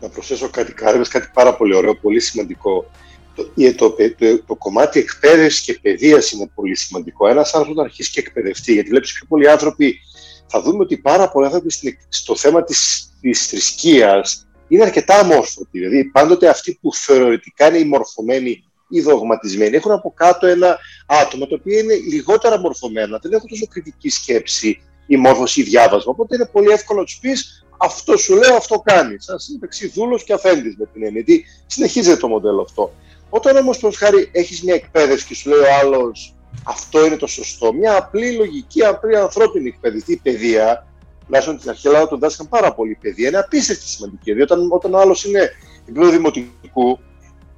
Να προσθέσω κάτι, κάτι πάρα πολύ ωραίο, πολύ σημαντικό το, το, το, το, κομμάτι εκπαίδευσης και παιδείας είναι πολύ σημαντικό. Ένας άνθρωπος να αρχίσει και εκπαιδευτεί, γιατί βλέπεις πιο πολλοί άνθρωποι. Θα δούμε ότι πάρα πολλοί άνθρωποι στο θέμα της της θρησκείας είναι αρκετά αμόρφωτοι. Δηλαδή, πάντοτε αυτοί που θεωρητικά είναι οι μορφωμένοι ή δογματισμένοι έχουν από κάτω ένα άτομο το οποίο είναι λιγότερα μορφωμένα, δεν έχουν τόσο κριτική σκέψη ή μόρφωση ή διάβασμα. Οπότε είναι πολύ εύκολο να τους πεις αυτό σου λέω, αυτό κάνει. Σας είναι μεταξύ δούλο και αφέντης με την έννοια. συνεχίζεται το μοντέλο αυτό. Όταν όμως, προς χάρη, έχεις μια εκπαίδευση και σου λέει ο άλλος αυτό είναι το σωστό, μια απλή λογική, απλή ανθρώπινη εκπαιδευτική παιδεία, τουλάχιστον την αρχαία Ελλάδα τον δάσκαν πάρα πολύ παιδεία, είναι απίστευτη σημαντική. Δηλαδή, όταν, όταν ο άλλος είναι επίπεδο δημοτικού,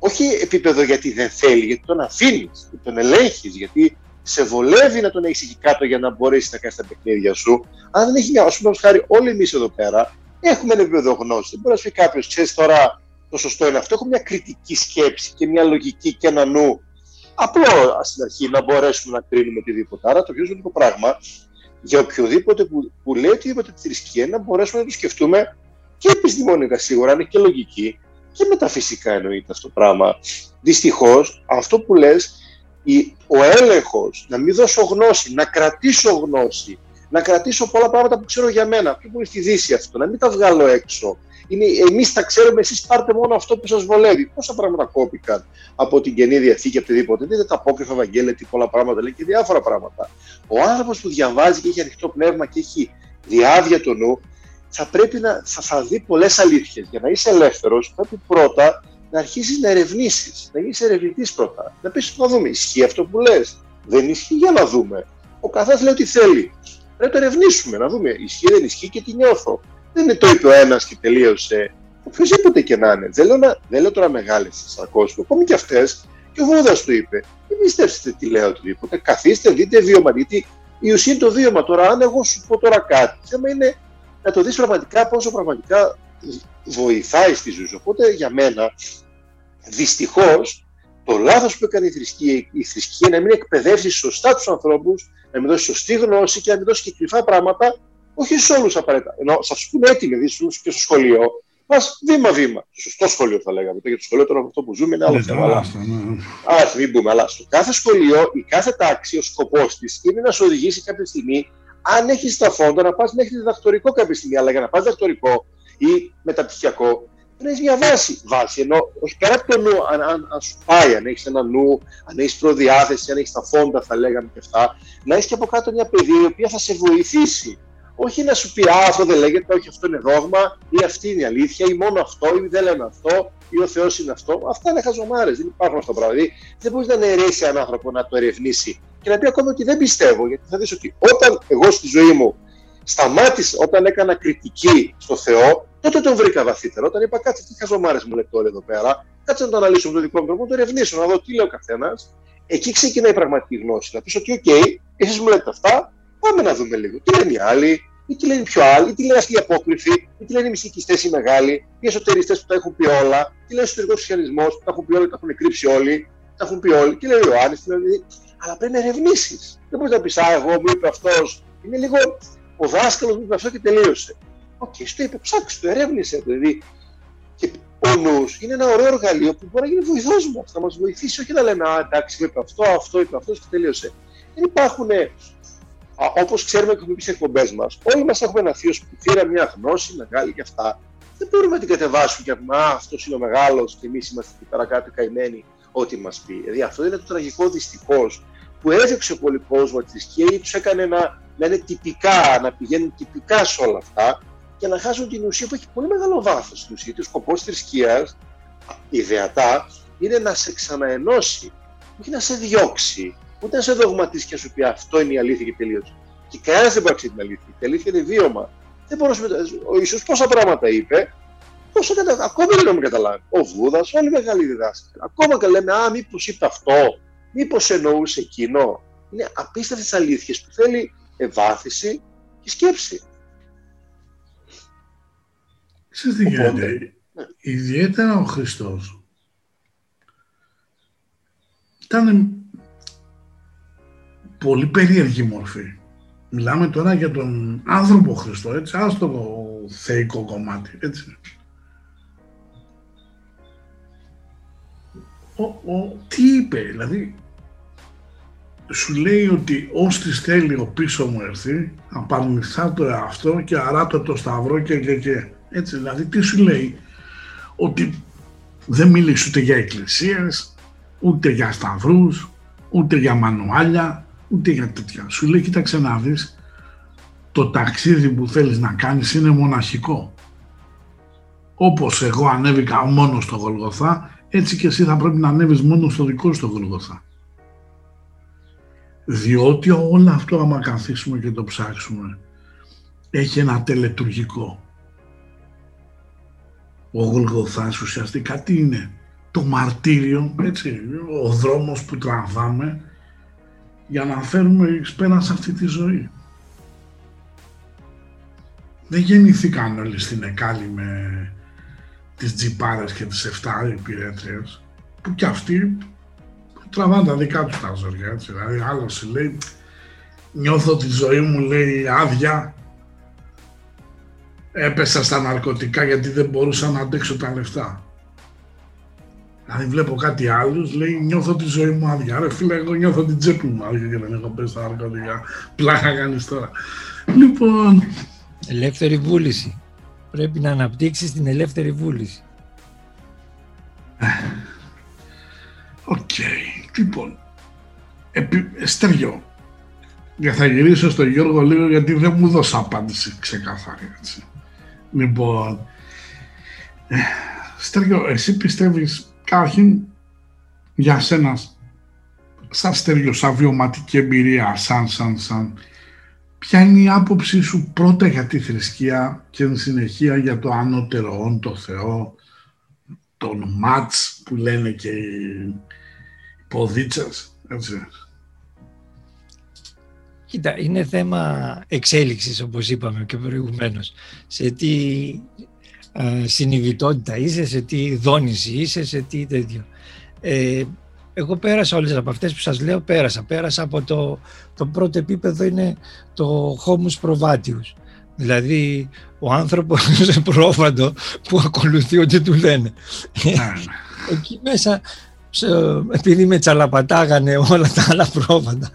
όχι επίπεδο γιατί δεν θέλει, γιατί τον αφήνει, γιατί τον ελέγχεις, γιατί σε βολεύει να τον έχεις εκεί κάτω για να μπορέσεις να κάνεις τα παιχνίδια σου. Αν δεν έχει μια, ας πούμε, χάρη, όλοι εμείς εδώ πέρα έχουμε ένα επίπεδο γνώση. Μπορεί να σου πει κάποιος, ξέρεις τώρα, το σωστό είναι αυτό. Έχω μια κριτική σκέψη και μια λογική και ένα νου. Απλό στην αρχή να μπορέσουμε να κρίνουμε οτιδήποτε. Άρα το πιο σημαντικό πράγμα για οποιοδήποτε που, που λέει οτιδήποτε τη θρησκεία να μπορέσουμε να το σκεφτούμε και επιστημονικά σίγουρα, είναι και λογική και μεταφυσικά εννοείται αυτό το πράγμα. Δυστυχώς, αυτό που λες, ο έλεγχος, να μην δώσω γνώση, να κρατήσω γνώση, να κρατήσω πολλά πράγματα που ξέρω για μένα, πιο πολύ στη Δύση αυτό, να μην τα βγάλω έξω, είναι εμείς τα ξέρουμε, εσείς πάρτε μόνο αυτό που σας βολεύει. Πόσα πράγματα κόπηκαν από την καινή διαθήκη, οτιδήποτε. Δείτε τα απόκριφα Ευαγγέλια, τι πολλά πράγματα λέει και διάφορα πράγματα. Ο άνθρωπος που διαβάζει και έχει ανοιχτό πνεύμα και έχει διάβια το νου, θα πρέπει να θα, θα δει πολλές αλήθειες. Για να είσαι ελεύθερος, πρέπει πρώτα να αρχίσεις να ερευνήσεις, να γίνεις ερευνητής πρώτα. Να πεις να δούμε, ισχύει αυτό που λες. Δεν ισχύει για να δούμε. Ο καθένας λέει ό,τι θέλει. Πρέπει να το ερευνήσουμε, να δούμε ισχύει, δεν ισχύει και τι νιώθω. Δεν είναι το είπε ο ένας και τελείωσε. Οποιοδήποτε και να είναι. Δεν λέω, να, δεν λέω τώρα μεγάλες σαν κόσμο. Ακόμη και αυτές. Και ο Βούδας του είπε. Μην πιστέψετε τι λέω οτιδήποτε. Καθίστε, δείτε βίωμα. Γιατί η ουσία είναι το βίωμα. Τώρα, αν εγώ σου πω τώρα κάτι, θέμα είναι να το δεις πραγματικά πόσο πραγματικά βοηθάει στη ζωή σου. Οπότε για μένα, δυστυχώς, το λάθος που έκανε η θρησκεία, η θρησκεία να μην εκπαιδεύσει σωστά τους ανθρώπους, να μην δώσει σωστή γνώση και να μην δώσει και κρυφά πράγματα, όχι σε όλους απαραίτητα. Ενώ σε αυτού που είναι έτοιμοι, δηλαδή και στο σχολείο, πα βήμα-βήμα. Στο σωστό σχολείο θα λέγαμε. Γιατί το σχολείο τώρα αυτό που ζούμε είναι άλλο ναι, θέμα. Αλλά... Α μην πούμε. Αλλά στο κάθε σχολείο, η κάθε τάξη, ο σκοπός της είναι να σου οδηγήσει κάποια στιγμή, αν έχεις τα φόντα, να πας μέχρι διδακτορικό κάποια στιγμή. Αλλά για να πας διδακτορικό ή μεταπτυχιακό, να έχεις μια βάση. Βάση ενώ όχι πέρα από το νου, αν, αν, αν σου πάει, αν έχεις ένα νου, αν έχεις προδιάθεση, αν έχεις τα φόντα, θα λέγαμε και αυτά, να έχεις και από κάτω μια παιδεία η οποία θα σε βοηθήσει όχι να σου πει Α, αυτό δεν λέγεται, όχι αυτό είναι δόγμα, ή αυτή είναι η αλήθεια, ή μόνο αυτό, ή δεν λέμε αυτό, ή ο Θεός είναι αυτό. Αυτά είναι χαζομάρες, δεν υπάρχουν αυτά τα πράγματα. Δηλαδή, δεν μπορείς να αιρέσει έναν άνθρωπο να το ερευνήσει και να πει ακόμα ότι δεν πιστεύω, γιατί θα δεις ότι όταν εγώ στη ζωή μου σταμάτησα, όταν έκανα κριτική στο Θεό, τότε τον βρήκα βαθύτερα. Όταν είπα κάτσε, τι χαζομάρες μου λέτε τώρα εδώ πέρα, κάτσε να το αναλύσω με τον δικό μου τρόπο, να το ερευνήσω, να δω τι λέει ο καθένας. Εκεί ξεκινάει η πραγματική γνώση. Να πεις ότι, OK, εσείς μου λέτε αυτά, Πάμε να δούμε λίγο. Τι λένε οι άλλοι, ή τι λένε οι πιο άλλοι, ή τι λένε αυτοί οι απόκριφοι, ή τι λένε οι μυστικιστές οι μεγάλοι, οι εσωτεριστές που τα έχουν πει όλα, τι λέει ο εσωτερικός χριστιανισμό που τα έχουν πει όλοι, τα έχουν κρύψει όλοι, τα έχουν πει όλοι, τι λέει ο Ιωάννης, τι λέει. Αλλά πρέπει να ερευνήσεις. Δεν μπορείς να πεις, Α, εγώ μου είπε αυτός. Είναι λίγο ο δάσκαλος μου είπε αυτό και τελείωσε. OK, okay, στο είπε, ψάξτε το, ερεύνησε το. Δηλαδή, και ο νους είναι ένα ωραίο εργαλείο που μπορεί να γίνει βοηθός μας, να μας βοηθήσει, όχι να λέμε Α, εντάξει, είπε αυτό, αυτό είπε αυτός και τελείωσε. Δεν υπάρχουν Όπως ξέρουμε και έχουμε πει στις εκπομπές μας, όλοι μας έχουμε ένα θείο που πήρε μια γνώση μεγάλη και αυτά. Δεν μπορούμε να την κατεβάσουμε και να πούμε Α, αυτός είναι ο μεγάλος και εμείς είμαστε εκεί πέρα κάτω καημένοι, ό,τι μας πει. Δηλαδή αυτό είναι το τραγικό δυστυχώς που έδειξε πολύ κόσμο τη θρησκεία ή τους έκανε να, να είναι τυπικά, να πηγαίνουν τυπικά σε όλα αυτά και να χάσουν την ουσία που έχει πολύ μεγάλο βάθος στην ουσία. Και ο σκοπός της θρησκείας, ιδεατά, είναι να σε ξαναενώσει, όχι να σε διώξει, ούτε να σε δογματίσει και να σου πει αυτό είναι η αλήθεια και τελείωσε. Και κανένας δεν μπορεί να την αλήθεια. Η αλήθεια είναι βίωμα. Δεν μπορούμε, ο Ιησούς πόσα πράγματα είπε, πόσα κατα... ακόμα δεν έχουμε καταλάβει. Ο Βούδας, όλοι οι μεγάλοι διδάσκαλοι. Ακόμα και λέμε, Α, μήπως είπε αυτό, μήπως εννοούσε εκείνο. Είναι απίστευτες αλήθειες που θέλει ευάθυση και σκέψη. Ξέρετε τι γίνεται. Ναι. Ιδιαίτερα ο Χριστός ήταν πολύ περίεργη μορφή. Μιλάμε τώρα για τον άνθρωπο Χριστό, έτσι, άστο το θεϊκό κομμάτι, έτσι. Ο, ο, τι είπε, δηλαδή, σου λέει ότι ως θέλει ο πίσω μου έρθει, απαρνηθά το εαυτό και αράτω το σταυρό και, και, και. Έτσι, δηλαδή, τι σου λέει, ότι δεν μίλησε ούτε για εκκλησίες, ούτε για σταυρούς, ούτε για μανουάλια, ούτε για τέτοια. Σου λέει, κοίταξε να δεις, το ταξίδι που θέλεις να κάνεις είναι μοναχικό. Όπως εγώ ανέβηκα μόνος στο Γολγοθά, έτσι και εσύ θα πρέπει να ανέβεις μόνος στο δικό στο Γολγοθά. Διότι όλο αυτό άμα καθίσουμε και το ψάξουμε, έχει ένα τελετουργικό. Ο Γολγοθάς ουσιαστικά τι είναι, το μαρτύριο, έτσι, ο δρόμος που τραβάμε, για να φέρουμε πέρα σε αυτή τη ζωή. Δεν γεννηθήκαν όλοι στην Εκάλη με τις τζιπάρες και τις 7 υπηρέτριες, που κι αυτοί τραβάνε τα δικά τους τα ζωριά, έτσι. Δηλαδή άλλος λέει, νιώθω τη ζωή μου λέει άδεια, έπεσα στα ναρκωτικά γιατί δεν μπορούσα να αντέξω τα λεφτά. Δηλαδή βλέπω κάτι άλλο, λέει νιώθω τη ζωή μου άδεια. Ρε φίλε, εγώ νιώθω την τσέπη μου άδεια και δεν έχω πέσει στα ναρκωτικά. Πλάκα κάνεις τώρα. Λοιπόν. Ελεύθερη βούληση. Πρέπει να αναπτύξεις την ελεύθερη βούληση. OK. Okay. Λοιπόν. Επί... Στέργιο. Και θα γυρίσω στον Γιώργο λίγο γιατί δεν μου 'δωσε απάντηση ξεκάθαρη. Έτσι. Λοιπόν. Ε, Στέργιο, εσύ πιστεύεις Καταρχήν, για σένα, σαν στέριο, σαν βιωματική εμπειρία, σαν, σαν, σαν, ποια είναι η άποψή σου πρώτα για τη θρησκεία και εν συνεχεία για το ανώτερο το Θεό, τον Μάτς που λένε και οι ποδίτσες, έτσι. Κοίτα, είναι θέμα εξέλιξης όπως είπαμε και προηγουμένως. Σε τι ε, συνειδητότητα είσαι, σε τι δόνηση είσαι, σε τι τέτοιο. Ε, εγώ πέρασα όλες από αυτές που σας λέω, πέρασα. Πέρασα από το, το πρώτο επίπεδο είναι το homus provatius. Δηλαδή ο άνθρωπος σε πρόβατο που ακολουθεί ό,τι του λένε. Εκεί μέσα, επειδή με τσαλαπατάγανε όλα τα άλλα πρόβατα,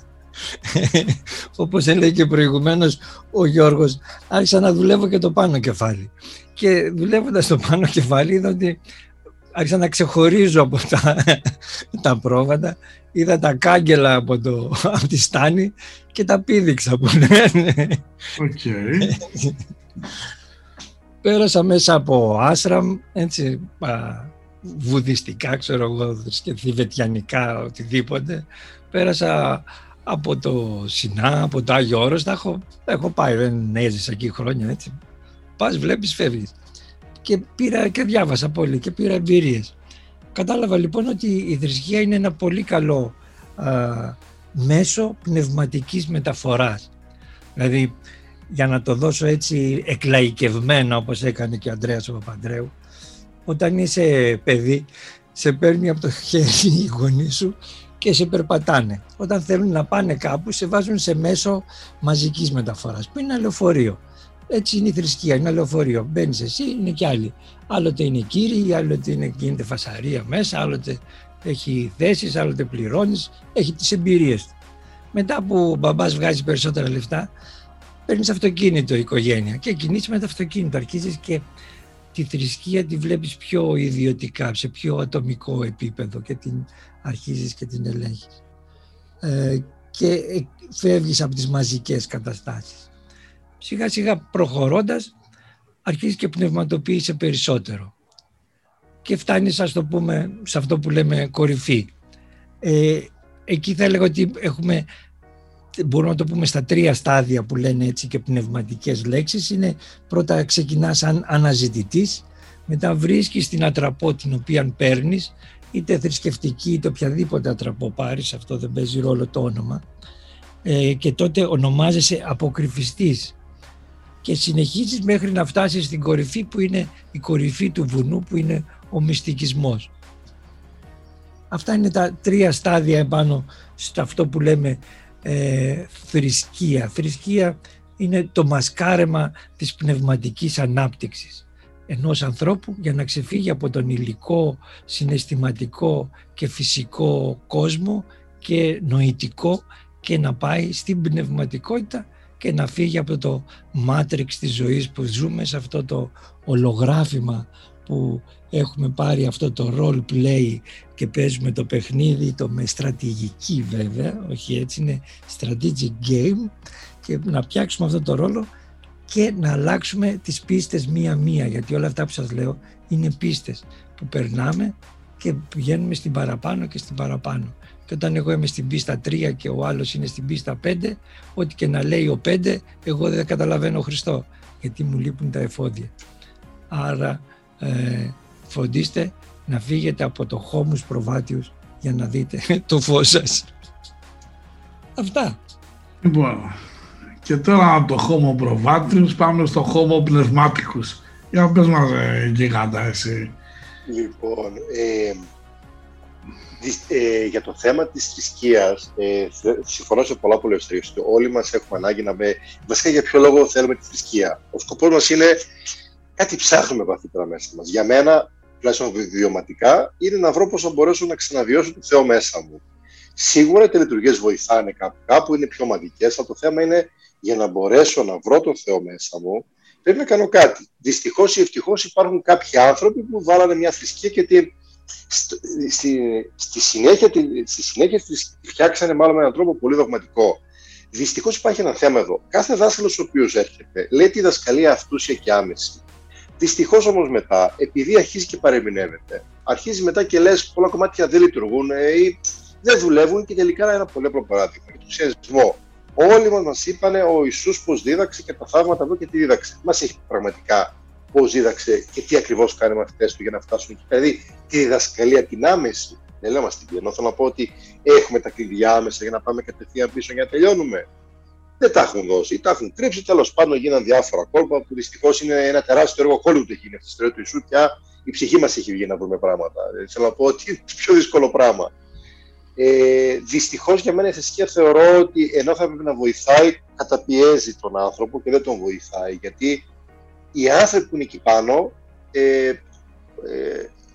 όπως έλεγε και προηγουμένως ο Γιώργος, άρχισα να δουλεύω και το πάνω κεφάλι. Και δουλεύοντας το πάνω κεφάλι είδα ότι άρχισα να ξεχωρίζω από τα, τα πρόβατα, είδα τα κάγκελα από, το, από τη στάνη και τα πήδηξα που λένε. Okay. Πέρασα μέσα από άσραμ, έτσι, βουδιστικά, ξέρω εγώ, και θηβετιανικά, οτιδήποτε. Πέρασα από το Σινά, από το Άγιο Όρος, τα έχω, έχω πάει, δεν έζησα εκεί χρόνια, έτσι. Πας, βλέπεις, φεύγεις και πήρα και διάβασα πολύ και πήρα εμπειρίες. Κατάλαβα λοιπόν ότι η θρησκεία είναι ένα πολύ καλό α, μέσο πνευματικής μεταφοράς. Δηλαδή, για να το δώσω έτσι εκλαϊκευμένα όπως έκανε και ο Ανδρέας ο Παπαντρέου, όταν είσαι παιδί, σε παίρνει από το χέρι η γονείς σου και σε περπατάνε. Όταν θέλουν να πάνε κάπου, σε βάζουν σε μέσο μαζικής μεταφοράς, που είναι ένα λεωφορείο. Έτσι είναι η θρησκεία, είναι ένα λεωφορείο. Μπαίνεις εσύ, είναι κι άλλοι. Άλλοτε είναι κύριοι, άλλοτε είναι, γίνεται φασαρία μέσα, άλλοτε έχει θέσεις, άλλοτε πληρώνεις, έχει τις εμπειρίες του. Μετά που ο μπαμπάς βγάζει περισσότερα λεφτά, παίρνεις αυτοκίνητο η οικογένεια και κινείσαι με το αυτοκίνητο. Αρχίζεις και τη θρησκεία τη βλέπεις πιο ιδιωτικά, σε πιο ατομικό επίπεδο και την αρχίζεις και την ελέγχεις. Ε, και φεύγεις από τις μαζικές καταστάσεις σιγά σιγά προχωρώντας αρχίζεις και πνευματοποιείσαι περισσότερο και φτάνεις ας το πούμε σε αυτό που λέμε κορυφή. Ε, εκεί θα έλεγα ότι έχουμε μπορούμε να το πούμε στα τρία στάδια που λένε έτσι και πνευματικές λέξεις είναι πρώτα ξεκινάς σαν αναζητητής μετά βρίσκεις την ατραπό την οποία παίρνεις είτε θρησκευτική είτε οποιαδήποτε ατραπό πάρεις αυτό δεν παίζει ρόλο το όνομα ε, και τότε ονομάζεσαι αποκρυφιστής και συνεχίζεις μέχρι να φτάσεις στην κορυφή που είναι η κορυφή του βουνού που είναι ο μυστικισμός. Αυτά είναι τα τρία στάδια επάνω σε αυτό που λέμε ε, θρησκεία. Θρησκεία είναι το μασκάρεμα της πνευματικής ανάπτυξης ενός ανθρώπου για να ξεφύγει από τον υλικό, συναισθηματικό και φυσικό κόσμο και νοητικό και να πάει στην πνευματικότητα και να φύγει από το μάτριξ της ζωής που ζούμε σε αυτό το ολογράφημα που έχουμε πάρει αυτό το role play και παίζουμε το παιχνίδι το με στρατηγική βέβαια, όχι έτσι είναι strategic game και να πιάξουμε αυτό το ρόλο και να αλλάξουμε τις πίστες μία-μία γιατί όλα αυτά που σας λέω είναι πίστες που περνάμε και πηγαίνουμε στην παραπάνω και στην παραπάνω. Και όταν εγώ είμαι στην πίστα 3 και ο άλλος είναι στην πίστα 5, ό,τι και να λέει ο 5, εγώ δεν καταλαβαίνω Χριστό, γιατί μου λείπουν τα εφόδια. Άρα ε, φροντίστε να φύγετε από το χώμους προβάτιους για να δείτε το φως σας. Αυτά. Λοιπόν, και τώρα από το χώμο προβάτιους πάμε στο χώμο πνευματικούς. Για να πες μας ε, γίγαντα εσύ. Λοιπόν, ε, ε, για το θέμα της θρησκείας, ε, συμφωνώ σε πολλά που Όλοι μας έχουμε ανάγκη να με... Βασικά για ποιο λόγο θέλουμε τη θρησκεία. Ο σκοπός μας είναι κάτι ψάχνουμε βαθύτερα μέσα μας. Για μένα, τουλάχιστον βιωματικά, είναι να βρω πώς θα μπορέσω να ξαναβιώσω το Θεό μέσα μου. Σίγουρα οι τελετουργίες βοηθάνε κάπου, κάπου είναι πιο ομαδικές, αλλά το θέμα είναι για να μπορέσω να βρω τον Θεό μέσα μου, πρέπει να κάνω κάτι. Δυστυχώς ή ευτυχώς υπάρχουν κάποιοι άνθρωποι που βάλανε μια θρησκεία και την στη, στη, συνέχεια, στη συνέχεια της φτιάξανε μάλλον με έναν τρόπο πολύ δογματικό. Δυστυχώς υπάρχει ένα θέμα εδώ. Κάθε δάσκαλος ο οποίος έρχεται λέει τη δασκαλία αυτούσια και άμεση. Δυστυχώς όμως μετά, επειδή αρχίζει και παρεμηνεύεται, αρχίζει μετά και λες πολλά κομμάτια δεν λειτουργούν ή δεν δουλεύουν και τελικά ένα πολύ απλό παράδειγμα. Για τον σιασμό. Όλοι μας μας είπανε ο Ιησούς πώς δίδαξε και τα θαύματα εδώ και τι δίδαξε. Μας έχει πραγματικά πώς δίδαξε και τι ακριβώς κάνει μαθητέ του για να φτάσουν εκεί. Δηλαδή, τη διδασκαλία την άμεση. Δεν λέω μας την Θέλω να πω ότι έχουμε τα κλειδιά άμεσα για να πάμε κατευθείαν πίσω για να τελειώνουμε. Δεν τα έχουν δώσει. Τα έχουν κρύψει. Τέλος πάντων γίνανε διάφορα κόλπα που δυστυχώς είναι ένα τεράστιο έργο Hollywood έχει γίνει αυτή τη ιστορία του Ισού. Πια η ψυχή μας έχει βγει να βρούμε πράγματα. Ε, θέλω να πω ότι είναι το πιο δύσκολο πράγμα. Ε, Δυστυχώς για μένα η θρησκεία θεωρώ ότι ενώ θα πρέπει να βοηθάει, καταπιέζει τον άνθρωπο και δεν τον βοηθάει. Γιατί οι άνθρωποι που είναι εκεί πάνω ε, ε,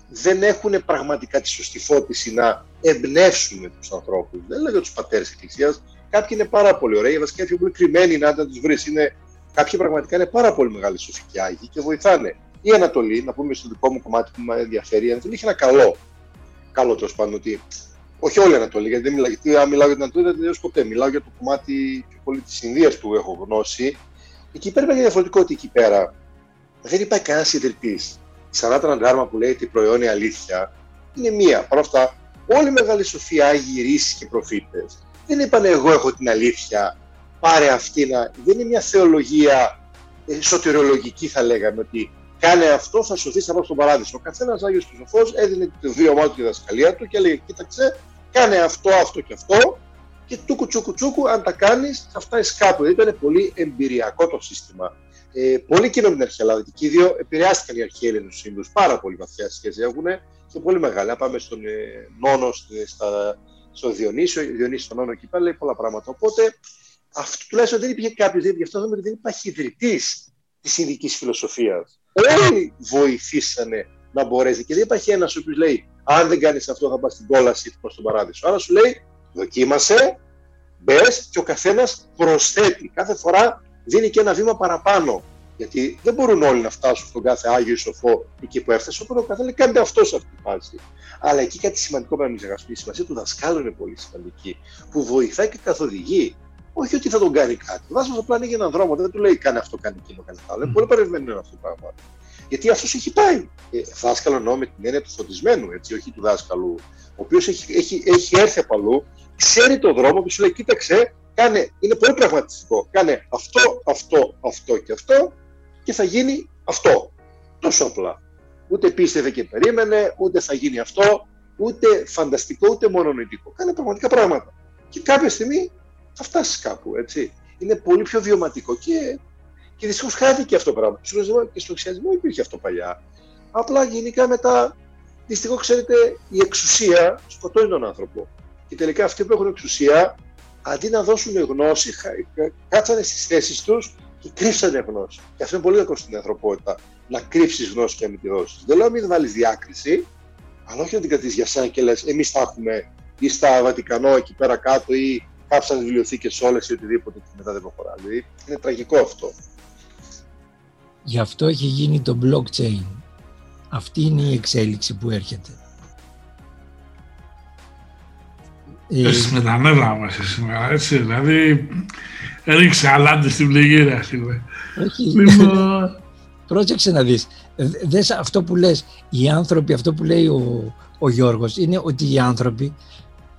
δεν έχουν πραγματικά τη σωστή φώτιση να εμπνεύσουν τους ανθρώπους. Δεν λέω για τους πατέρες της Εκκλησίας. Κάποιοι είναι πάρα πολύ ωραίοι, βασικά κάποιοι που είναι κρυμμένοι να τους βρεις. Είναι... Κάποιοι πραγματικά είναι πάρα πολύ μεγάλοι σοφικοί άγιοι και βοηθάνε. Η Ανατολή, να πούμε στο δικό μου κομμάτι που με ενδιαφέρει, η Ανατολή έχει ένα καλό. Καλό τέλος πάντων ότι. Όχι όλη η Ανατολή, γιατί, δεν μιλάω, γιατί αν μιλάω για την Ανατολή δεν τελειώσω ποτέ. Μιλάω για το κομμάτι πιο πολύ της Ινδίας που έχω γνώση. Εκεί πέρα είναι διαφορετικό ότι εκεί πέρα δεν υπάρχει κανένας ιδρυτής. Σανάτα Ντάρμα που λέει ότι η προϊόνια αλήθεια είναι μία. Παρ' αυτά, όλοι οι μεγάλοι σοφοί, άγιοι, ρίσεις και προφήτες δεν είπαν εγώ έχω την αλήθεια, πάρε αυτή να... Δεν είναι μια θεολογία ε, σωτηριολογική θα λέγαμε ότι κάνε αυτό, θα σωθεί, θα πάω στον παράδεισο. Ο καθένας Άγιος και Σοφό έδινε το βίωμά του και τη δασκαλία του και έλεγε: Κοίταξε, κάνε αυτό, αυτό και αυτό. Και τούκου τσούκου τσούκου, αν τα κάνεις, θα φτάσεις κάπου. Δηλαδή ήταν πολύ εμπειριακό το σύστημα. Ε, πολύ κοινό με την αρχαία Ελλάδα. Και οι δύο επηρεάστηκαν οι αρχαίοι Έλληνες σύμβουλου. Πάρα πολύ βαθιά σχέση έχουν και πολύ μεγάλη. Να πάμε στον ε, Νόνο, στα, στο Διονύσιο, ο Διονύσιο στον Νόνο εκεί πέρα λέει πολλά πράγματα. Οπότε αυτό τουλάχιστον δεν υπήρχε κάποιος, γι' αυτός δεν υπάρχει ιδρυτής της ειδική φιλοσοφίας. Όλοι βοηθήσανε να μπορέσει και δεν υπάρχει ένας ο οποίος λέει: Αν δεν κάνεις αυτό, θα πας στην κόλαση προς τον παράδεισο. Άρα σου λέει: Δοκίμασε, μπες και ο καθένας προσθέτει. Κάθε φορά δίνει και ένα βήμα παραπάνω. Γιατί δεν μπορούν όλοι να φτάσουν στον κάθε Άγιο ή Σοφό εκεί που έφτασε. Οπότε ο καθένας κάνει αυτός σε αυτή τη φάση. Αλλά εκεί κάτι σημαντικό πρέπει να ξεχάσουμε. Η σημασία του δασκάλου είναι πολύ σημαντική. Που βοηθάει και καθοδηγεί. Όχι ότι θα τον κάνει κάτι. Ο δάσκαλο απλά ανοίγει έναν δρόμο. Δεν του λέει κάνει αυτό, κάνει εκείνο, κάνει άλλο. Είναι πολύ παρεμβαίνουν αυτό το πράγμα. Γιατί αυτός έχει πάει. Ε, δάσκαλο εννοώ με την έννοια του φωτισμένου, έτσι, όχι του δάσκαλου, ο οποίος έχει, έχει, έχει έρθει από αλλού, ξέρει το δρόμο και σου λέει: Κοίταξε, κάνε, είναι πολύ πραγματιστικό. Κάνε αυτό, αυτό, αυτό και αυτό και θα γίνει αυτό. Τόσο απλά. Ούτε πίστευε και περίμενε, ούτε θα γίνει αυτό, ούτε φανταστικό, ούτε μονονοητικό. Κάνε πραγματικά πράγματα. Και κάποια στιγμή θα φτάσεις κάπου, έτσι. Είναι πολύ πιο βιωματικό και, και δυστυχώς χάθηκε αυτό το πράγμα. Και στο χριστιανισμό υπήρχε αυτό παλιά. Απλά γενικά μετά, δυστυχώς ξέρετε, η εξουσία σκοτώνει τον άνθρωπο. Και τελικά αυτοί που έχουν εξουσία, αντί να δώσουν γνώση, κάτσανε στις θέσεις τους και κρύψανε γνώση. Και αυτό είναι πολύ κακό στην ανθρωπότητα. Να κρύψεις γνώση και να μην τη δώσεις. Δεν λέω μην βάλεις διάκριση, αλλά όχι να την κρατήσεις για σένα και λες: Εμείς θα έχουμε ή στα Βατικανό εκεί πέρα κάτω ή κάψαν βιβλιοθήκες όλες ή οτιδήποτε και μετά δεν προχωρά. Δηλαδή είναι τραγικό αυτό. Γι' αυτό έχει γίνει το blockchain. Αυτή είναι η εξέλιξη που έρχεται. Έχεις με τα νεύρα μας σήμερα, έτσι, δηλαδή ρίξε αλάτι στην πληγήρα, Όχι, λοιπόν... πρόσεξε να δεις. Δες αυτό που λες, οι άνθρωποι, αυτό που λέει ο, ο Γιώργος, είναι ότι οι άνθρωποι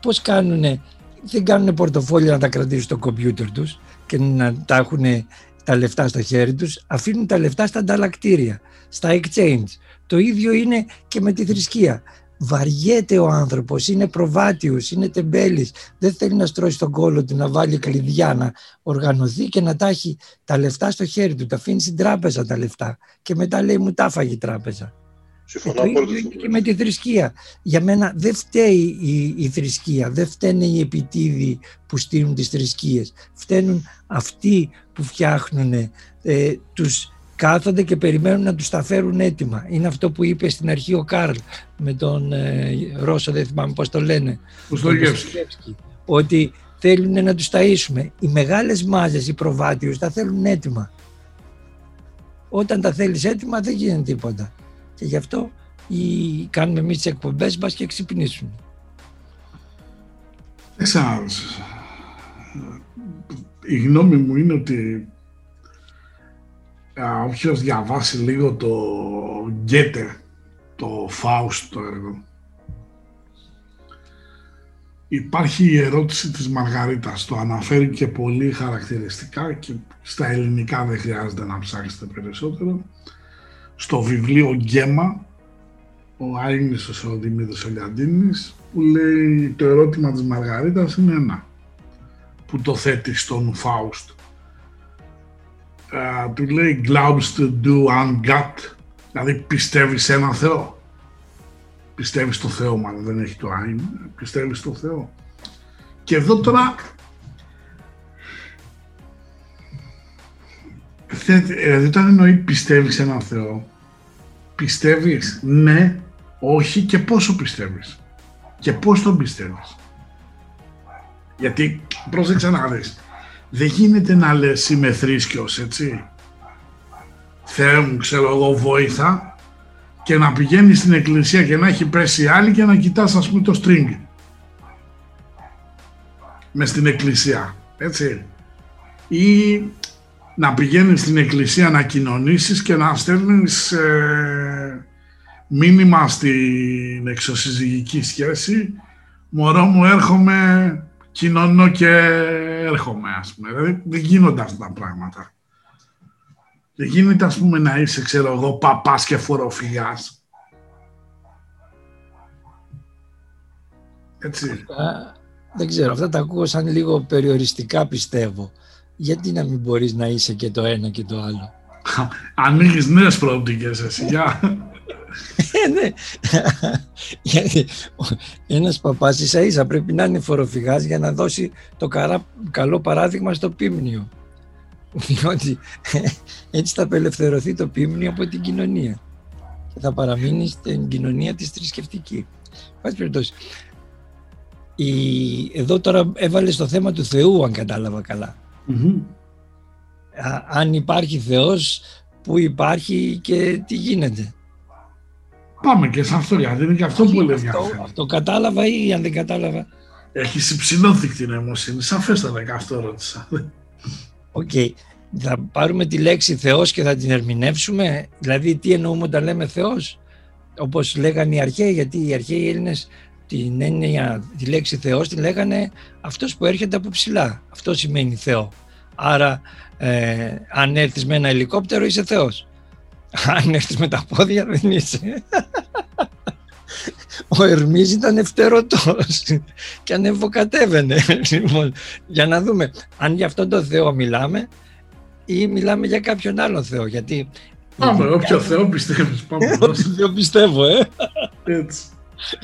πώς κάνουν, δεν κάνουν πορτοφόλια να τα κρατήσουν στο κομπιούτερ τους και να τα έχουν τα λεφτά στο χέρι τους, αφήνουν τα λεφτά στα ανταλλακτήρια, στα exchange. Το ίδιο είναι και με τη θρησκεία βαριέται ο άνθρωπος, είναι προβάτιος, είναι τεμπέλης, δεν θέλει να στρώσει τον κόλο του, να βάλει κλειδιά, να οργανωθεί και να τα έχει τα λεφτά στο χέρι του, τα αφήνει στην τράπεζα τα λεφτά και μετά λέει μου τα έφαγε η τράπεζα. Συμφωνώ και, και με τη θρησκεία. Για μένα δεν φταίει η, η θρησκεία, δεν φταίνε οι επιτίδιοι που στείλουν τις θρησκείες. Φταίνουν αυτοί που φτιάχνουν ε, τους κάθονται και περιμένουν να τους τα φέρουν έτοιμα. Είναι αυτό που είπε στην αρχή ο Κάρλ με τον ε, Ρώσο, δεν θυμάμαι πώς το λένε. Ότι θέλουν να τους ταΐσουμε. Οι μεγάλες μάζες, οι προβάτιους, τα θέλουν έτοιμα. Όταν τα θέλεις έτοιμα δεν γίνεται τίποτα. Και γι' αυτό ή κάνουμε εμείς τις εκπομπές μας και ξυπνήσουμε. Η γνώμη μου είναι ότι όποιος διαβάσει λίγο το Γκέτε, το Φάουστ το έργο, υπάρχει η ερώτηση της Μαργαρίτας. Το αναφέρει και πολύ χαρακτηριστικά και στα ελληνικά δεν χρειάζεται να ψάξετε περισσότερο. Στο βιβλίο Γκέμα, ο Άγνησος ο Δημήτρης Ολιαντίνης, που λέει το ερώτημα της Μαργαρίτας είναι ένα, που το θέτει στον Φάουστ ε, του λέει «Glaubst du an Gott», δηλαδή πιστεύεις σε έναν Θεό; Πιστεύεις στο Θεό, μάλλον δεν έχει το «ein», πιστεύεις στο Θεό. Και εδώ τώρα Δηλαδή όταν εννοεί πιστεύεις σε έναν Θεό, πιστεύεις ναι, όχι και πόσο πιστεύεις. Και πώς τον πιστεύεις. Γιατί πρόσεξε να δεις, δεν γίνεται να λες είμαι θρήσκος, έτσι. Θεέ μου, ξέρω εγώ, βοήθα και να πηγαίνεις στην εκκλησία και να έχει πέσει άλλη και να κοιτάς ας πούμε το string. Μες στην εκκλησία, έτσι. Ή να πηγαίνεις στην εκκλησία να κοινωνήσεις και να στέλνεις ε, μήνυμα στην εξωσυζυγική σχέση «Μωρό μου έρχομαι, κοινωνώ και έρχομαι» ας πούμε. Δηλαδή δεν γίνονται αυτά τα πράγματα. Δεν γίνεται ας πούμε να είσαι ξέρω εγώ παπάς και φοροφυγάς. Έτσι. δεν ξέρω, αυτά τα ακούω σαν λίγο περιοριστικά πιστεύω γιατί να μην μπορείς να είσαι και το ένα και το άλλο; Ανοίγεις νέες προοπτικές εσύ, για. Ε, ναι, γιατί ένας παπάς ίσα ίσα πρέπει να είναι φοροφυγάς για να δώσει το καλό παράδειγμα στο πίμνιο. Διότι έτσι θα απελευθερωθεί το πίμνιο από την κοινωνία και θα παραμείνει στην κοινωνία της θρησκευτική. Πάση περιπτώσει, εδώ τώρα έβαλε στο θέμα του Θεού αν κατάλαβα καλά αν υπάρχει Θεός, που υπάρχει και τι γίνεται. Πάμε και σε αυτό, γιατί είναι και αυτό που λέει αυτό, αυτό κατάλαβα ή αν δεν κατάλαβα. Έχει υψηλότατη νοημοσύνη, σαφέστατα και αυτό ρώτησα. OK. Okay. Θα πάρουμε τη λέξη Θεός και θα την ερμηνεύσουμε; Δηλαδή τι εννοούμε όταν λέμε Θεός; Όπως λέγανε οι αρχαίοι, γιατί οι αρχαίοι Έλληνες την έννοια, τη λέξη Θεός την λέγανε αυτός που έρχεται από ψηλά. Αυτό σημαίνει Θεό. Άρα ε, αν έρθεις με ένα ελικόπτερο είσαι Θεός. Αν έρθεις με τα πόδια δεν είσαι. Ο Ερμής ήταν ευτερωτός και ανεβοκατέβαινε. Λοιπόν, για να δούμε αν για αυτόν τον Θεό μιλάμε ή μιλάμε για κάποιον άλλο Θεό. Γιατί Πάμε, όποιο Θεό πιστεύεις. Πάμε, όποιο πιστεύω, ε. Έτσι.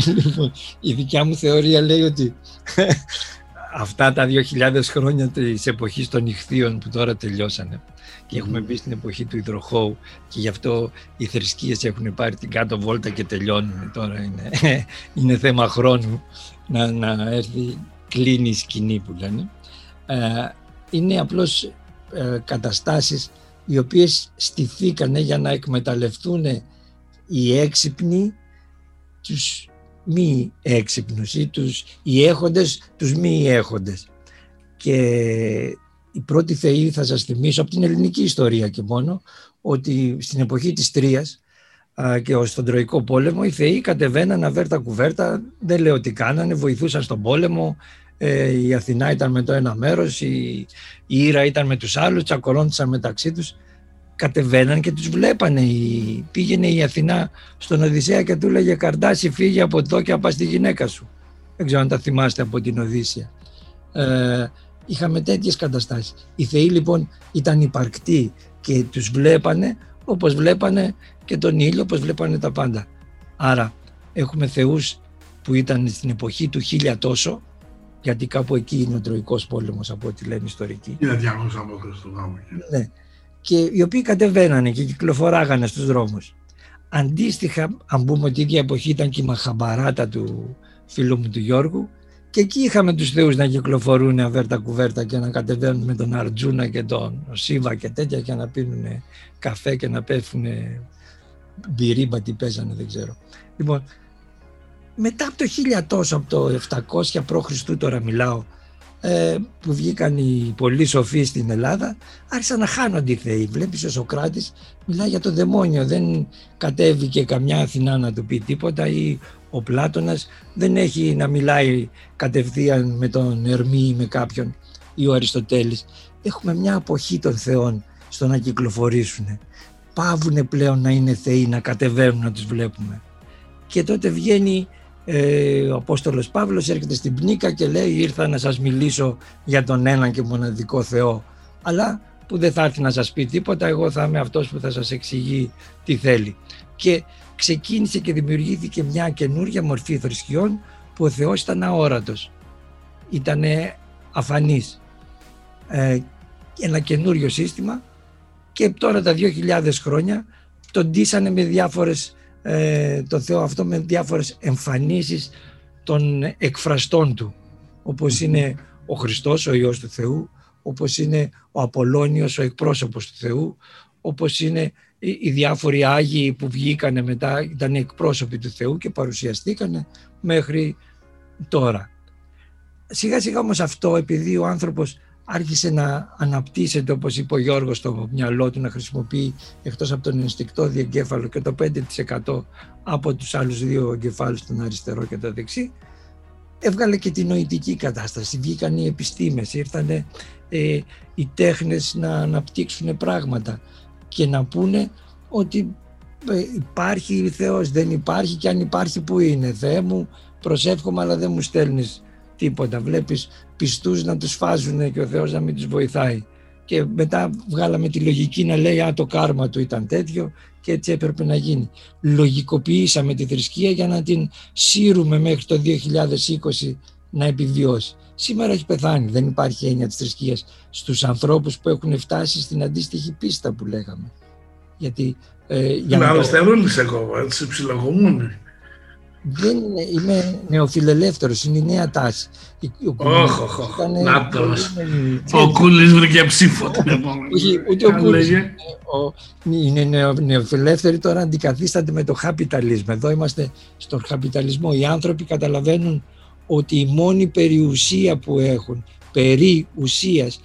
Λοιπόν, η δικιά μου θεωρία λέει ότι αυτά τα 2.000 χρόνια της εποχής των νυχθείων που τώρα τελειώσανε και έχουμε μπει στην εποχή του υδροχώου και γι' αυτό οι θρησκείες έχουν πάρει την κάτω βόλτα και τελειώνουν τώρα είναι, είναι θέμα χρόνου να, να έρθει κλείνει η σκηνή που λένε ε, είναι απλώς ε, καταστάσεις οι οποίες στηθήκανε για να εκμεταλλευτούν οι έξυπνοι τους μη έξυπνους ή τους οι έχοντες τους μη έχοντες. Και η πρώτη θεή θα σας θυμίσω από την ελληνική ιστορία και μόνο ότι στην εποχή της Τρίας και στον Τροϊκό πόλεμο οι θεοί κατεβαίναν αβέρτα κουβέρτα, δεν λέω τι κάνανε, βοηθούσαν στον πόλεμο, ε, η Αθηνά ήταν με το ένα μέρος, η, η Ήρα ήταν με τους άλλους, τσακωνόντουσαν μεταξύ τους κατεβαίναν και τους βλέπανε. Πήγαινε η Αθηνά στον Οδυσσέα και του λέγε «Καρδάσι φύγε από εδώ και πας στη γυναίκα σου». Δεν ξέρω αν τα θυμάστε από την Οδύσσια. Ε, είχαμε τέτοιες καταστάσεις. Οι θεοί λοιπόν ήταν υπαρκτοί και τους βλέπανε όπως βλέπανε και τον ήλιο, όπως βλέπανε τα πάντα. Άρα έχουμε θεούς που ήταν στην εποχή του χίλια τόσο, γιατί κάπου εκεί είναι ο Τροϊκός πόλεμος από ό,τι λένε ιστορικοί. Είναι 200 από Χριστού Ναι και οι οποίοι κατεβαίνανε και κυκλοφοράγανε στους δρόμους. Αντίστοιχα, αν πούμε ότι η ίδια εποχή ήταν και η Μαχαμπαράτα του φίλου μου του Γιώργου και εκεί είχαμε τους θεούς να κυκλοφορούν αβέρτα κουβέρτα και να κατεβαίνουν με τον Αρτζούνα και τον Σίβα και τέτοια και να πίνουν καφέ και να πέφτουν μπυρίμπα τι παίζανε δεν ξέρω. Λοιπόν, μετά από το 1000 τόσο, από το 700 π.Χ. τώρα μιλάω, ε, που βγήκαν οι πολύ σοφοί στην Ελλάδα άρχισαν να χάνονται οι θεοί. Βλέπεις ο Σοκράτης μιλάει για το δαιμόνιο, δεν κατέβηκε καμιά Αθηνά να του πει τίποτα ή ο Πλάτωνας δεν έχει να μιλάει κατευθείαν με τον Ερμή ή με κάποιον ή ο Αριστοτέλης. Έχουμε μια αποχή των θεών στο να κυκλοφορήσουν. Πάβουν πλέον να είναι θεοί, να κατεβαίνουν να τους βλέπουμε. Και τότε βγαίνει ε, ο Απόστολος Παύλος έρχεται στην Πνίκα και λέει ήρθα να σας μιλήσω για τον έναν και μοναδικό Θεό αλλά που δεν θα έρθει να σας πει τίποτα, εγώ θα είμαι αυτός που θα σας εξηγεί τι θέλει. Και ξεκίνησε και δημιουργήθηκε μια καινούργια μορφή θρησκειών που ο Θεός ήταν αόρατος. Ήταν αφανής. Ε, ένα καινούριο σύστημα και τώρα τα 2.000 χρόνια τον ντύσανε με διάφορες, ε, το Θεό αυτό με διάφορες εμφανίσεις των εκφραστών του όπως είναι ο Χριστός, ο Υιός του Θεού, όπως είναι ο Απολώνιος, ο εκπρόσωπος του Θεού, όπως είναι οι διάφοροι Άγιοι που βγήκανε μετά, ήταν εκπρόσωποι του Θεού και παρουσιαστήκανε μέχρι τώρα. Σιγά σιγά όμως αυτό, επειδή ο άνθρωπος άρχισε να αναπτύσσεται όπως είπε ο Γιώργος στο μυαλό του να χρησιμοποιεί εκτός από τον ενστικτό διεγκέφαλο και το 5% από τους άλλους δύο εγκεφάλους τον αριστερό και το δεξί έβγαλε και την νοητική κατάσταση βγήκαν οι επιστήμες ήρθαν ε, οι τέχνες να αναπτύξουν πράγματα και να πούνε ότι ε, υπάρχει Θεός δεν υπάρχει και αν υπάρχει που είναι Θεέ μου προσεύχομαι αλλά δεν μου στέλνεις τίποτα. Βλέπεις πιστούς να τους φάζουν και ο Θεός να μην τους βοηθάει. Και μετά βγάλαμε τη λογική να λέει «Α, το κάρμα του ήταν τέτοιο» και έτσι έπρεπε να γίνει. Λογικοποιήσαμε τη θρησκεία για να την σύρουμε μέχρι το 2020 να επιβιώσει. Σήμερα έχει πεθάνει, δεν υπάρχει έννοια της θρησκείας στους ανθρώπους που έχουν φτάσει στην αντίστοιχη πίστα που λέγαμε. Γιατί, ε, για να το... εγώ, έτσι ψιλογομούν δεν είναι, είμαι νεοφιλελεύθερος, είναι η νέα τάση. Όχι, να το. Ο Κούλης βρήκε ψήφο την επόμενη. Ούτε ο Κούλης. Είναι νεοφιλελεύθεροι τώρα αντικαθίστανται με το χαπιταλισμό. Εδώ είμαστε στον χαπιταλισμό. Οι άνθρωποι καταλαβαίνουν ότι η μόνη περιουσία που έχουν, περί ουσίας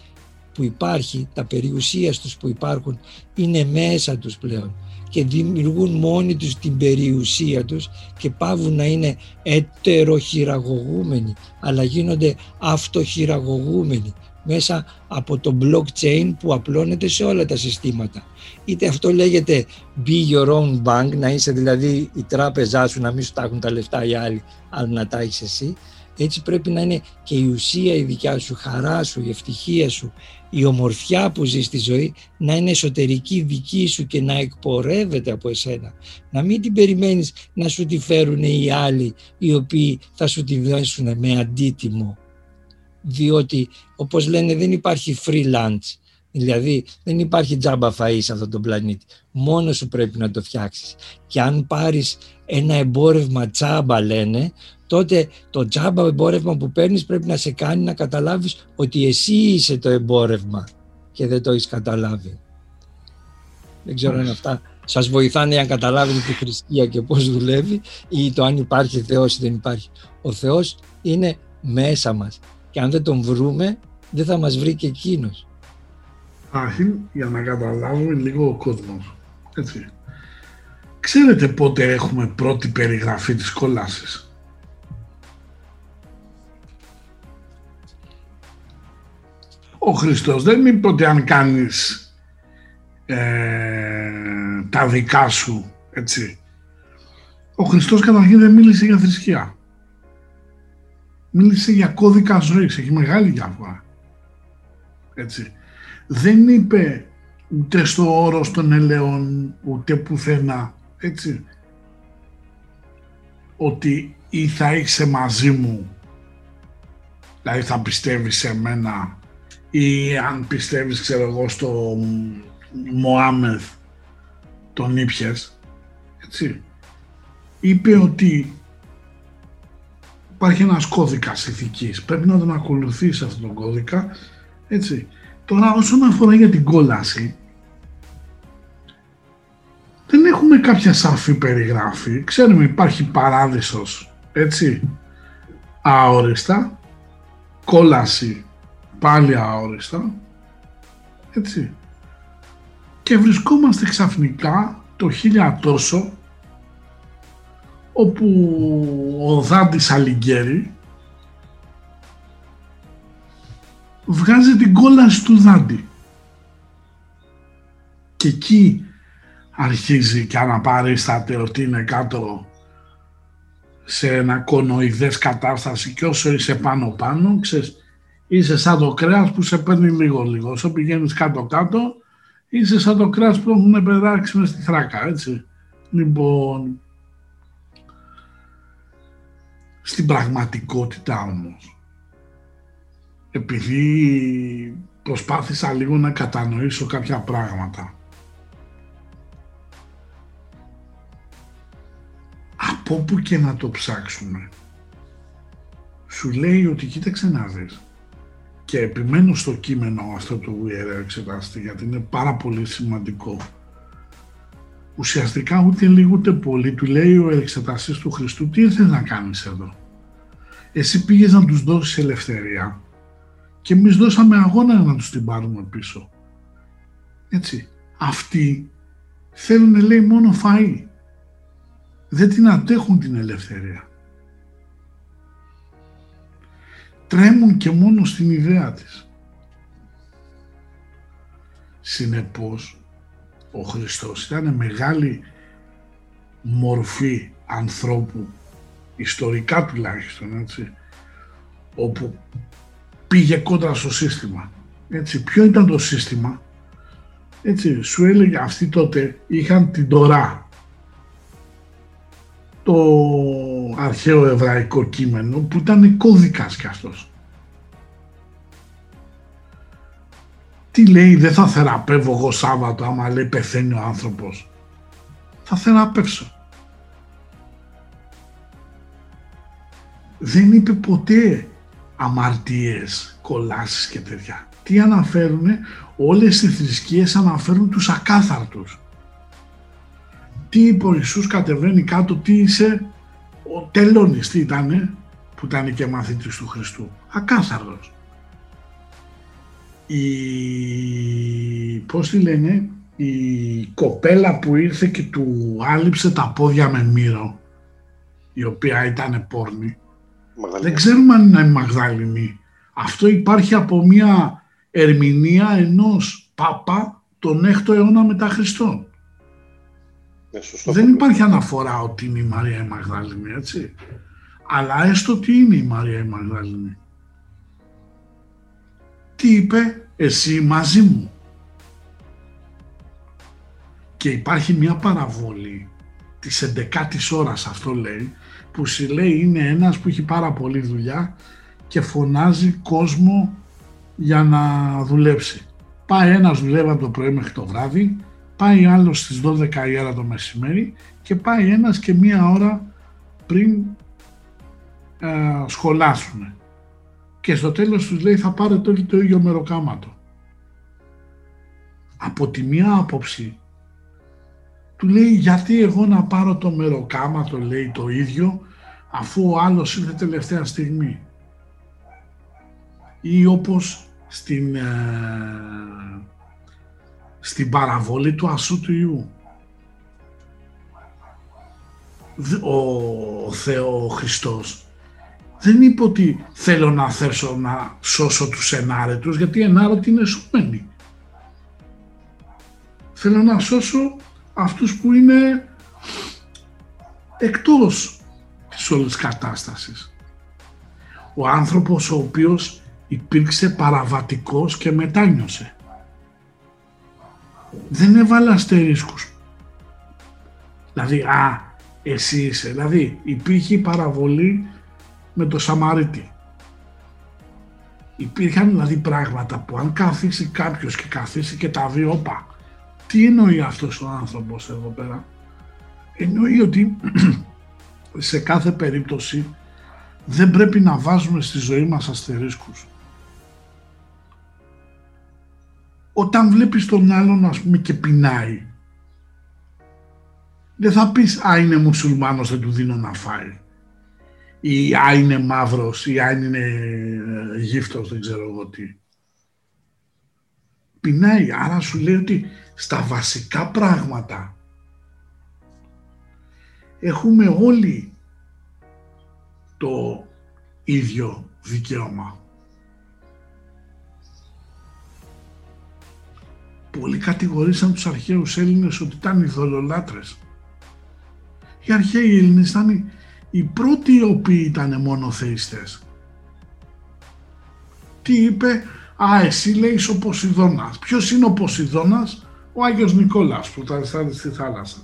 που υπάρχει, τα περιουσίας τους που υπάρχουν, είναι μέσα τους πλέον και δημιουργούν μόνοι τους την περιουσία τους και πάβουν να είναι ετεροχειραγωγούμενοι αλλά γίνονται αυτοχειραγωγούμενοι μέσα από το blockchain που απλώνεται σε όλα τα συστήματα. Είτε αυτό λέγεται be your own bank, να είσαι δηλαδή η τράπεζά σου, να μην σου τα έχουν τα λεφτά οι άλλοι, αλλά να τα έχεις εσύ. Έτσι πρέπει να είναι και η ουσία η δικιά σου, η χαρά σου, η ευτυχία σου, η ομορφιά που ζεις στη ζωή να είναι εσωτερική δική σου και να εκπορεύεται από εσένα. Να μην την περιμένεις να σου τη φέρουν οι άλλοι οι οποίοι θα σου τη δώσουν με αντίτιμο. Διότι όπως λένε δεν υπάρχει free lunch. Δηλαδή δεν υπάρχει τζάμπα φαΐς σε αυτόν τον πλανήτη. Μόνος σου πρέπει να το φτιάξεις. Και αν πάρεις ένα εμπόρευμα τζάμπα λένε, τότε το τζάμπα εμπόρευμα που παίρνεις πρέπει να σε κάνει να καταλάβεις ότι εσύ είσαι το εμπόρευμα και δεν το έχεις καταλάβει. Δεν ξέρω αν αυτά σας βοηθάνε αν καταλάβετε τη θρησκεία και πώς δουλεύει ή το αν υπάρχει Θεός ή δεν υπάρχει. Ο Θεός είναι μέσα μας και αν δεν τον βρούμε δεν θα μας βρει και εκείνος. Άχιν, για να καταλάβουμε λίγο ο κόσμος. Έτσι. Ξέρετε πότε έχουμε πρώτη περιγραφή της κόλασης; ο Χριστός δεν είπε ότι αν κάνεις ε, τα δικά σου, έτσι. Ο Χριστός καταρχήν δεν μίλησε για θρησκεία. Μίλησε για κώδικα ζωής, έχει μεγάλη διαφορά. Έτσι. Δεν είπε ούτε στο όρος των ελαιών, ούτε πουθενά, έτσι. Ότι ή θα είσαι μαζί μου, δηλαδή θα πιστεύεις σε μένα ή αν πιστεύεις ξέρω εγώ στο Μωάμεθ τον ήπιες έτσι είπε ότι υπάρχει ένας κώδικας ηθικής. Πρέπει να τον ακολουθείς αυτόν τον κώδικα έτσι. Τώρα όσον αφορά για την κόλαση δεν έχουμε κάποια σαφή περιγράφη ξέρουμε υπάρχει παράδεισος έτσι αόριστα. Κόλαση πάλι αόριστα, έτσι. Και βρισκόμαστε ξαφνικά το χίλια τόσο όπου ο Δάντης Αλιγκέρη βγάζει την κόλαση του Δάντη. Και εκεί αρχίζει και αναπαρίσταται ότι είναι κάτω σε ένα κονοειδές κατάσταση και όσο είσαι πάνω πάνω, ξέρεις, Είσαι σαν το κρέας που σε παίρνει λίγο λίγο. Όσο πηγαίνεις κάτω κάτω, είσαι σαν το κρέας που έχουν πετάξει μες στη θράκα, έτσι. Λοιπόν, στην πραγματικότητα όμως, επειδή προσπάθησα λίγο να κατανοήσω κάποια πράγματα, από όπου και να το ψάξουμε, σου λέει ότι κοίταξε να δεις και επιμένω στο κείμενο αυτό του ιερέου εξετάστη γιατί είναι πάρα πολύ σημαντικό. Ουσιαστικά ούτε λίγο ούτε πολύ του λέει ο εξεταστής του Χριστού τι ήρθες να κάνεις εδώ; Εσύ πήγες να τους δώσεις ελευθερία και εμείς δώσαμε αγώνα να τους την πάρουμε πίσω. Έτσι. Αυτοί θέλουν λέει μόνο φαΐ. Δεν την αντέχουν την ελευθερία. τρέμουν και μόνο στην ιδέα της. Συνεπώς, ο Χριστός ήταν μεγάλη μορφή ανθρώπου, ιστορικά τουλάχιστον, έτσι, όπου πήγε κόντρα στο σύστημα. Έτσι, ποιο ήταν το σύστημα, έτσι, σου έλεγε αυτοί τότε είχαν την Τωρά, το αρχαίο εβραϊκό κείμενο που ήταν κώδικας κι αυτός. Τι λέει, δεν θα θεραπεύω εγώ Σάββατο άμα λέει πεθαίνει ο άνθρωπος. Θα θεραπεύσω. Δεν είπε ποτέ αμαρτίες, κολάσεις και τέτοια. Τι αναφέρουνε, όλες οι θρησκείες αναφέρουν τους ακάθαρτους. Τι είπε ο Ιησούς κατεβαίνει κάτω, τι είσαι, ο Τελώνης τι ήτανε, που ήταν και μαθήτης του Χριστού. Ακάθαρδος. Η, πώς τη λένε, η κοπέλα που ήρθε και του άλυψε τα πόδια με μύρο, η οποία ήταν πόρνη. Δεν ξέρουμε αν είναι Μαγδαληνή. Αυτό υπάρχει από μια ερμηνεία ενός Πάπα τον 6ο αιώνα μετά Χριστόν. Ναι, Δεν υπάρχει αναφορά ότι είναι η Μαρία η Μαγδαληνή, έτσι. Αλλά έστω τι είναι η Μαρία η Μαγδαληνή. Τι είπε, εσύ μαζί μου; Και υπάρχει μια παραβολή της 11ης ώρας αυτό λέει, που σου λέει είναι ένας που έχει πάρα πολλή δουλειά και φωνάζει κόσμο για να δουλέψει. Πάει ένας δουλεύει το πρωί μέχρι το βράδυ, πάει άλλος στις 12 η ώρα το μεσημέρι και πάει ένας και μία ώρα πριν ε, σχολάσουν. Και στο τέλος τους λέει θα πάρετε όλοι το ίδιο μεροκάματο. Από τη μία άποψη του λέει γιατί εγώ να πάρω το μεροκάματο λέει το ίδιο αφού ο άλλος ήρθε τελευταία στιγμή. Ή όπως στην ε, στην παραβολή του Ασού του Ιού. Ο Θεό Χριστός δεν είπε ότι θέλω να θέσω να σώσω τους ενάρετους γιατί οι ενάρετοι είναι σωμένοι. Θέλω να σώσω αυτούς που είναι εκτός της όλης κατάστασης. Ο άνθρωπος ο οποίος υπήρξε παραβατικός και μετάνιωσε δεν έβαλα αστερίσκους. Δηλαδή, α, εσύ είσαι. Δηλαδή, υπήρχε παραβολή με το Σαμαρίτη. Υπήρχαν δηλαδή πράγματα που αν καθίσει κάποιος και καθίσει και τα δει, όπα, τι εννοεί αυτός ο άνθρωπος εδώ πέρα; Εννοεί ότι σε κάθε περίπτωση δεν πρέπει να βάζουμε στη ζωή μας αστερίσκους. όταν βλέπεις τον άλλον ας πούμε και πεινάει δεν θα πεις «Α, είναι μουσουλμάνος, δεν του δίνω να φάει» ή «Α, είναι μαύρος» ή «Α, είναι ε, γύφτος», δεν ξέρω εγώ τι. Πεινάει, άρα σου λέει ότι στα βασικά πράγματα έχουμε όλοι το ίδιο δικαίωμα. Πολλοί κατηγορήσαν τους αρχαίους Έλληνες ότι ήταν ειδωλολάτρες. Οι αρχαίοι Έλληνες ήταν οι πρώτοι οι οποίοι ήταν μόνο θεϊστές. Τι είπε, Α, εσύ λέει ο Ποσειδώνας. Ποιος είναι ο Ποσειδώνας, ο Άγιος Νικόλας που τα στη θάλασσα.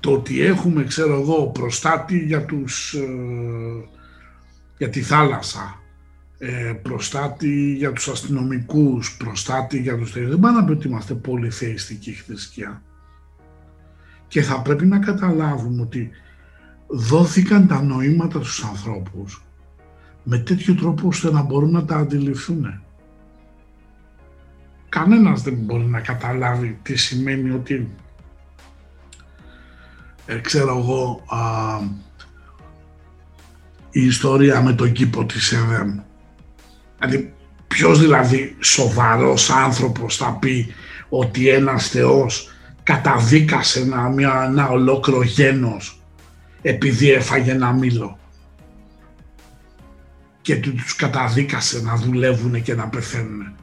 Το ότι έχουμε, ξέρω εγώ, προστάτη για, τους, ε, για τη θάλασσα, ε, προστάτη για τους αστυνομικούς, προστάτη για τους Δεν πάνε να πει ότι είμαστε πολυθεϊστική θρησκεία. Και θα πρέπει να καταλάβουμε ότι δόθηκαν τα νοήματα στους ανθρώπους με τέτοιο τρόπο ώστε να μπορούν να τα αντιληφθούν. Κανένας δεν μπορεί να καταλάβει τι σημαίνει ότι ε, ξέρω εγώ α, η ιστορία με τον κήπο της ΕΔΕΜ. Δηλαδή ποιος δηλαδή σοβαρός άνθρωπος θα πει ότι ένας θεός καταδίκασε ένα, μια, ένα ολόκληρο γένος επειδή έφαγε ένα μήλο και τους καταδίκασε να δουλεύουν και να πεθαίνουν.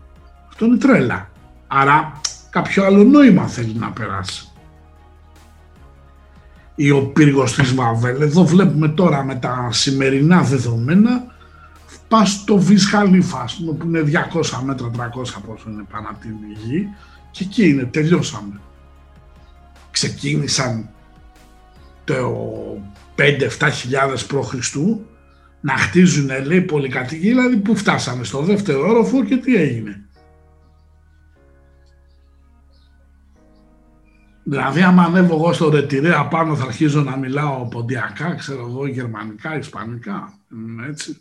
Αυτό είναι τρέλα. Άρα κάποιο άλλο νόημα θέλει να περάσει. Ή ο πύργος της Βαβέλ, εδώ βλέπουμε τώρα με τα σημερινά δεδομένα, πας στο Βις Χαλίφα, που είναι 200 μέτρα, 300 πόσο είναι πάνω από την γη, και εκεί είναι, τελειώσαμε. Ξεκίνησαν το 5-7 χιλιάδες π.Χ. να χτίζουν λέει πολυκατοικία, δηλαδή που φτάσαμε στο δεύτερο όροφο και τι έγινε. Δηλαδή, άμα ανέβω εγώ στο ρετυρέ απάνω θα αρχίζω να μιλάω ποντιακά, ξέρω εγώ, γερμανικά, ισπανικά, έτσι.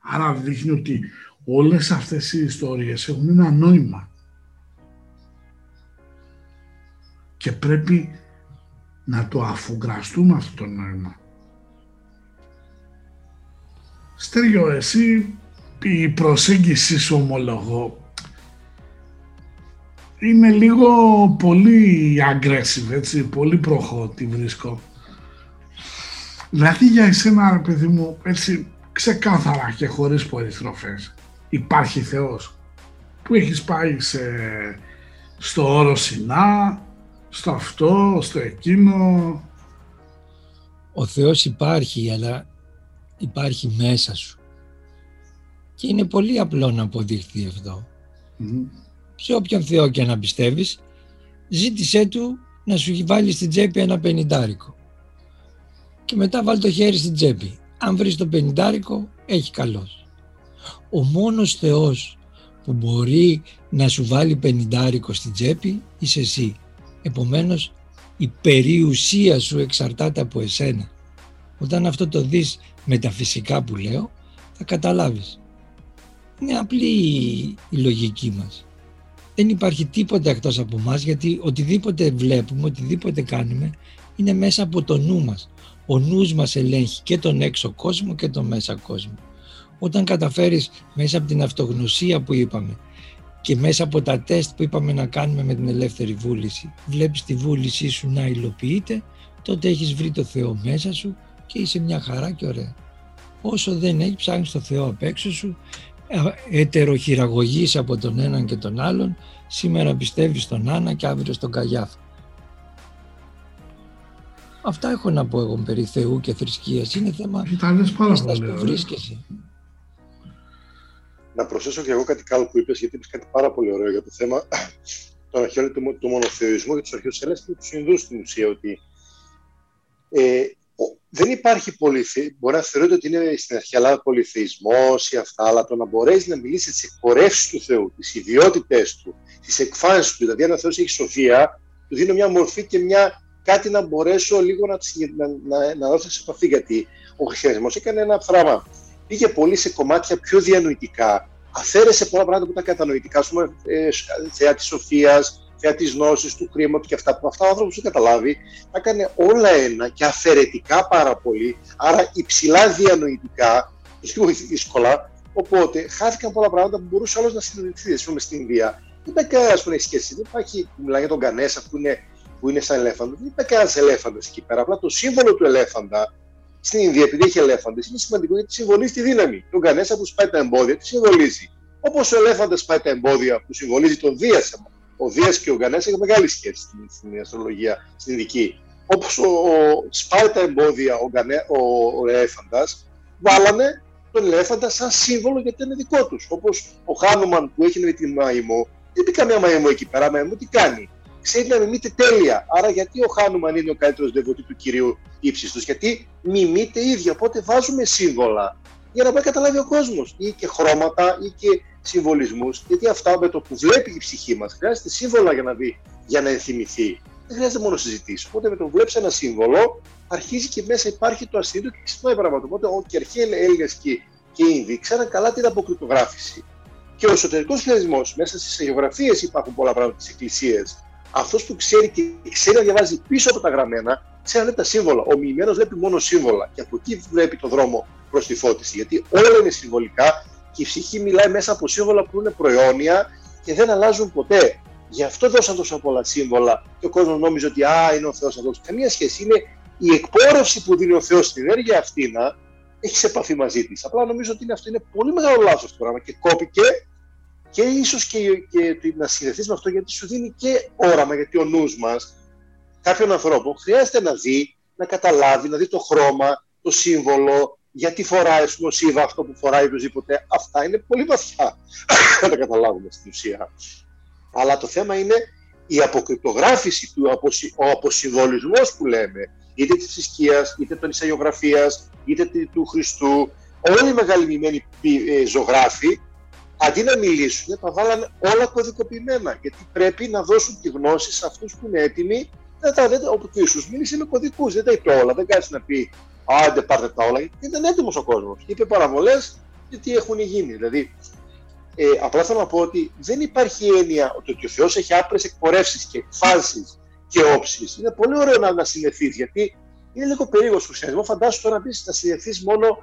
Άρα δείχνει ότι όλες αυτές οι ιστορίες έχουν ένα νόημα. Και πρέπει να το αφουγκραστούμε αυτό το νόημα. Στέργιο, εσύ η προσέγγιση σου ομολογώ είναι λίγο πολύ aggressive, έτσι, πολύ προχώ τη βρίσκω. Δηλαδή για εσένα, ρε παιδί μου, έτσι ξεκάθαρα και χωρίς πολυστροφές, υπάρχει Θεός που έχεις πάει σε, στο όρο Σινά, στο αυτό, στο εκείνο. Ο Θεός υπάρχει, αλλά υπάρχει μέσα σου. Και είναι πολύ απλό να αποδειχθεί αυτό. Mm. Σε όποιον Θεό και να πιστεύεις, ζήτησέ του να σου βάλει στην τσέπη ένα πενιντάρικο. Και μετά βάλει το χέρι στην τσέπη. Αν βρεις το πενιντάρικο, έχει καλός. Ο μόνος Θεός που μπορεί να σου βάλει πενιντάρικο στην τσέπη είσαι εσύ. Επομένως η περιουσία σου εξαρτάται από εσένα. Όταν αυτό το δεις με τα φυσικά που λέω θα καταλάβεις. Είναι απλή η λογική μας. Δεν υπάρχει τίποτα εκτός από μας γιατί οτιδήποτε βλέπουμε, οτιδήποτε κάνουμε είναι μέσα από το νου μας. Ο νους μας ελέγχει και τον έξω κόσμο και τον μέσα κόσμο. Όταν καταφέρεις μέσα από την αυτογνωσία που είπαμε και μέσα από τα τεστ που είπαμε να κάνουμε με την ελεύθερη βούληση βλέπεις τη βούλησή σου να υλοποιείται τότε έχεις βρει το Θεό μέσα σου και είσαι μια χαρά και ωραία. Όσο δεν έχει ψάχνεις το Θεό απ' έξω σου ετεροχειραγωγείς από τον έναν και τον άλλον σήμερα πιστεύεις στον Άννα και αύριο στον Καγιάφ. Αυτά έχω να πω εγώ περί Θεού και θρησκείας. Είναι θέμα που βρίσκεσαι να προσθέσω και εγώ κάτι άλλο που είπες, γιατί είπες κάτι πάρα πολύ ωραίο για το θέμα των αρχαίων του, του μονοθεωρισμού και τους αρχαίους Έλληνες και τους Ινδούς στην ουσία. Ότι ε, δεν υπάρχει πολυθε... Μπορεί να θεωρείται ότι είναι στην αρχή Ελλάδα πολυθεϊσμός ή αυτά, αλλά το να μπορέσεις να μιλήσεις τις εκπορεύσεις του Θεού, τις ιδιότητές του, τις εκφάνσεις του, δηλαδή αν ο Θεός έχει σοφία, του δίνει μια μορφή και μια κάτι να μπορέσω λίγο να, να, να, να δώσω σε επαφή. Γιατί ο χριστιανισμός έκανε ένα πράγμα πήγε πολύ σε κομμάτια πιο διανοητικά, αφαίρεσε πολλά πράγματα που ήταν κατανοητικά, ας πούμε, ε, θεά της σοφίας, θεά της γνώσης, του χρήματος και αυτά. Που αυτά ο άνθρωπος δεν καταλάβει, τα έκανε όλα ένα και αφαιρετικά πάρα πολύ, άρα υψηλά διανοητικά, λίγο δύσκολα. Οπότε χάθηκαν πολλά πράγματα που μπορούσε άλλος να συνειδητοποιήσει. Α πούμε στην Ινδία, δεν υπάρχει κανένας που έχει σχέση. Δεν υπάρχει, που μιλάει για τον Κανέσα που είναι, που είναι σαν ελέφαντος. Δεν υπάρχει κανένας ελέφαντος εκεί πέρα. Απλά το σύμβολο του ελέφαντα στην Ινδία, επειδή έχει ελέφαντες, είναι σημαντικό γιατί συμβολίζει τη δύναμη. Τον Κανέσα που σπάει τα εμπόδια, τη συμβολίζει. Όπως ο ελέφαντας σπάει τα εμπόδια που συμβολίζει τον Δίας. Ο Δίας και ο Γκανέσα έχουν μεγάλη σχέση στην, στην αστρολογία, στην Ινδική. όπως ο, ο, σπάει τα εμπόδια ο, ο, ο ελέφαντας, βάλανε τον ελέφαντα σαν σύμβολο γιατί είναι δικό τους. Όπως ο Χάνουμαν που έχει με τη μαϊμό, δεν πει καμία μαϊμό εκεί πέρα, μαϊμό τι κάνει; Ξέρει να μιμείται τέλεια. Άρα γιατί ο Χάνουμαν είναι ο καλύτερος δεβοτή του κυρίου ύψιστος, γιατί μιμείται ίδια. Οπότε βάζουμε σύμβολα για να μπορεί να καταλάβει ο κόσμος. Ή και χρώματα ή και συμβολισμούς. Γιατί αυτά με το που βλέπει η ψυχή μας χρειάζεται σύμβολα για να δει, για να ενθυμηθεί. Δεν χρειάζεται μόνο συζητήσεις. Οπότε με το που βλέπεις ένα σύμβολο, αρχίζει και μέσα υπάρχει το ασύνδετο και ξυπνάει πράγματα. Οπότε ο και αρχαίοι Έλληνε και, και Ινδοί ξέραν καλά την αποκρυπτογράφηση. Και ο εσωτερικός χειρισμό, μέσα στις αγιογραφίες υπάρχουν πολλά πράγματα τη Εκκλησία. Αυτός που ξέρει και ξέρει να διαβάζει πίσω από τα γραμμένα, ξέρει να τα σύμβολα. Ο μοιημένο βλέπει μόνο σύμβολα και από εκεί βλέπει το δρόμο προς τη φώτιση. Γιατί όλα είναι συμβολικά και η ψυχή μιλάει μέσα από σύμβολα που είναι προαιώνια και δεν αλλάζουν ποτέ. Γι' αυτό δώσαν τόσο πολλά σύμβολα και ο κόσμος νόμιζε ότι α, είναι ο Θεός αυτός. Καμία σχέση. Είναι η εκπόρευση που δίνει ο Θεός στην ενέργεια αυτή να έχει σε επαφή μαζί της. Απλά νομίζω ότι είναι αυτό είναι πολύ μεγάλο λάθος το πράγμα και κόπηκε και ίσως και, και, να συνδεθείς με αυτό γιατί σου δίνει και όραμα. Γιατί ο νους μας, κάποιον ανθρώπο, χρειάζεται να δει, να καταλάβει, να δει το χρώμα, το σύμβολο, γιατί φοράει ο Σίβα αυτό που φοράει οτιδήποτε. Αυτά είναι πολύ βαθιά να τα καταλάβουμε στην ουσία. Αλλά το θέμα είναι η αποκρυπτογράφηση του, ο αποσυμβολισμός που λέμε, είτε της θρησκείας, είτε των Ισαγιογραφίας, είτε του Χριστού, όλοι οι μεγαλυμημένοι ε, ζωγράφοι, αντί να μιλήσουν, τα βάλανε όλα κωδικοποιημένα, γιατί πρέπει να δώσουν τη γνώση σε αυτούς που είναι έτοιμοι, δεν τα, δεν, όπου και Ιησούς μίλησε με κωδικούς, δεν τα είπε όλα, δεν κάνει να πει άντε πάρτε τα όλα, γιατί ήταν έτοιμος ο κόσμος. Είπε παραβολές γιατί έχουν γίνει. Δηλαδή, ε, απλά θέλω να πω ότι δεν υπάρχει έννοια ότι ο Θεός έχει άπρε εκπορεύσεις και εκφάνσεις και όψεις. Είναι πολύ ωραίο να, να γιατί είναι λίγο περίεργο στο χριστιανισμό. Φαντάσου τώρα να πεις να συνδεθεί μόνο.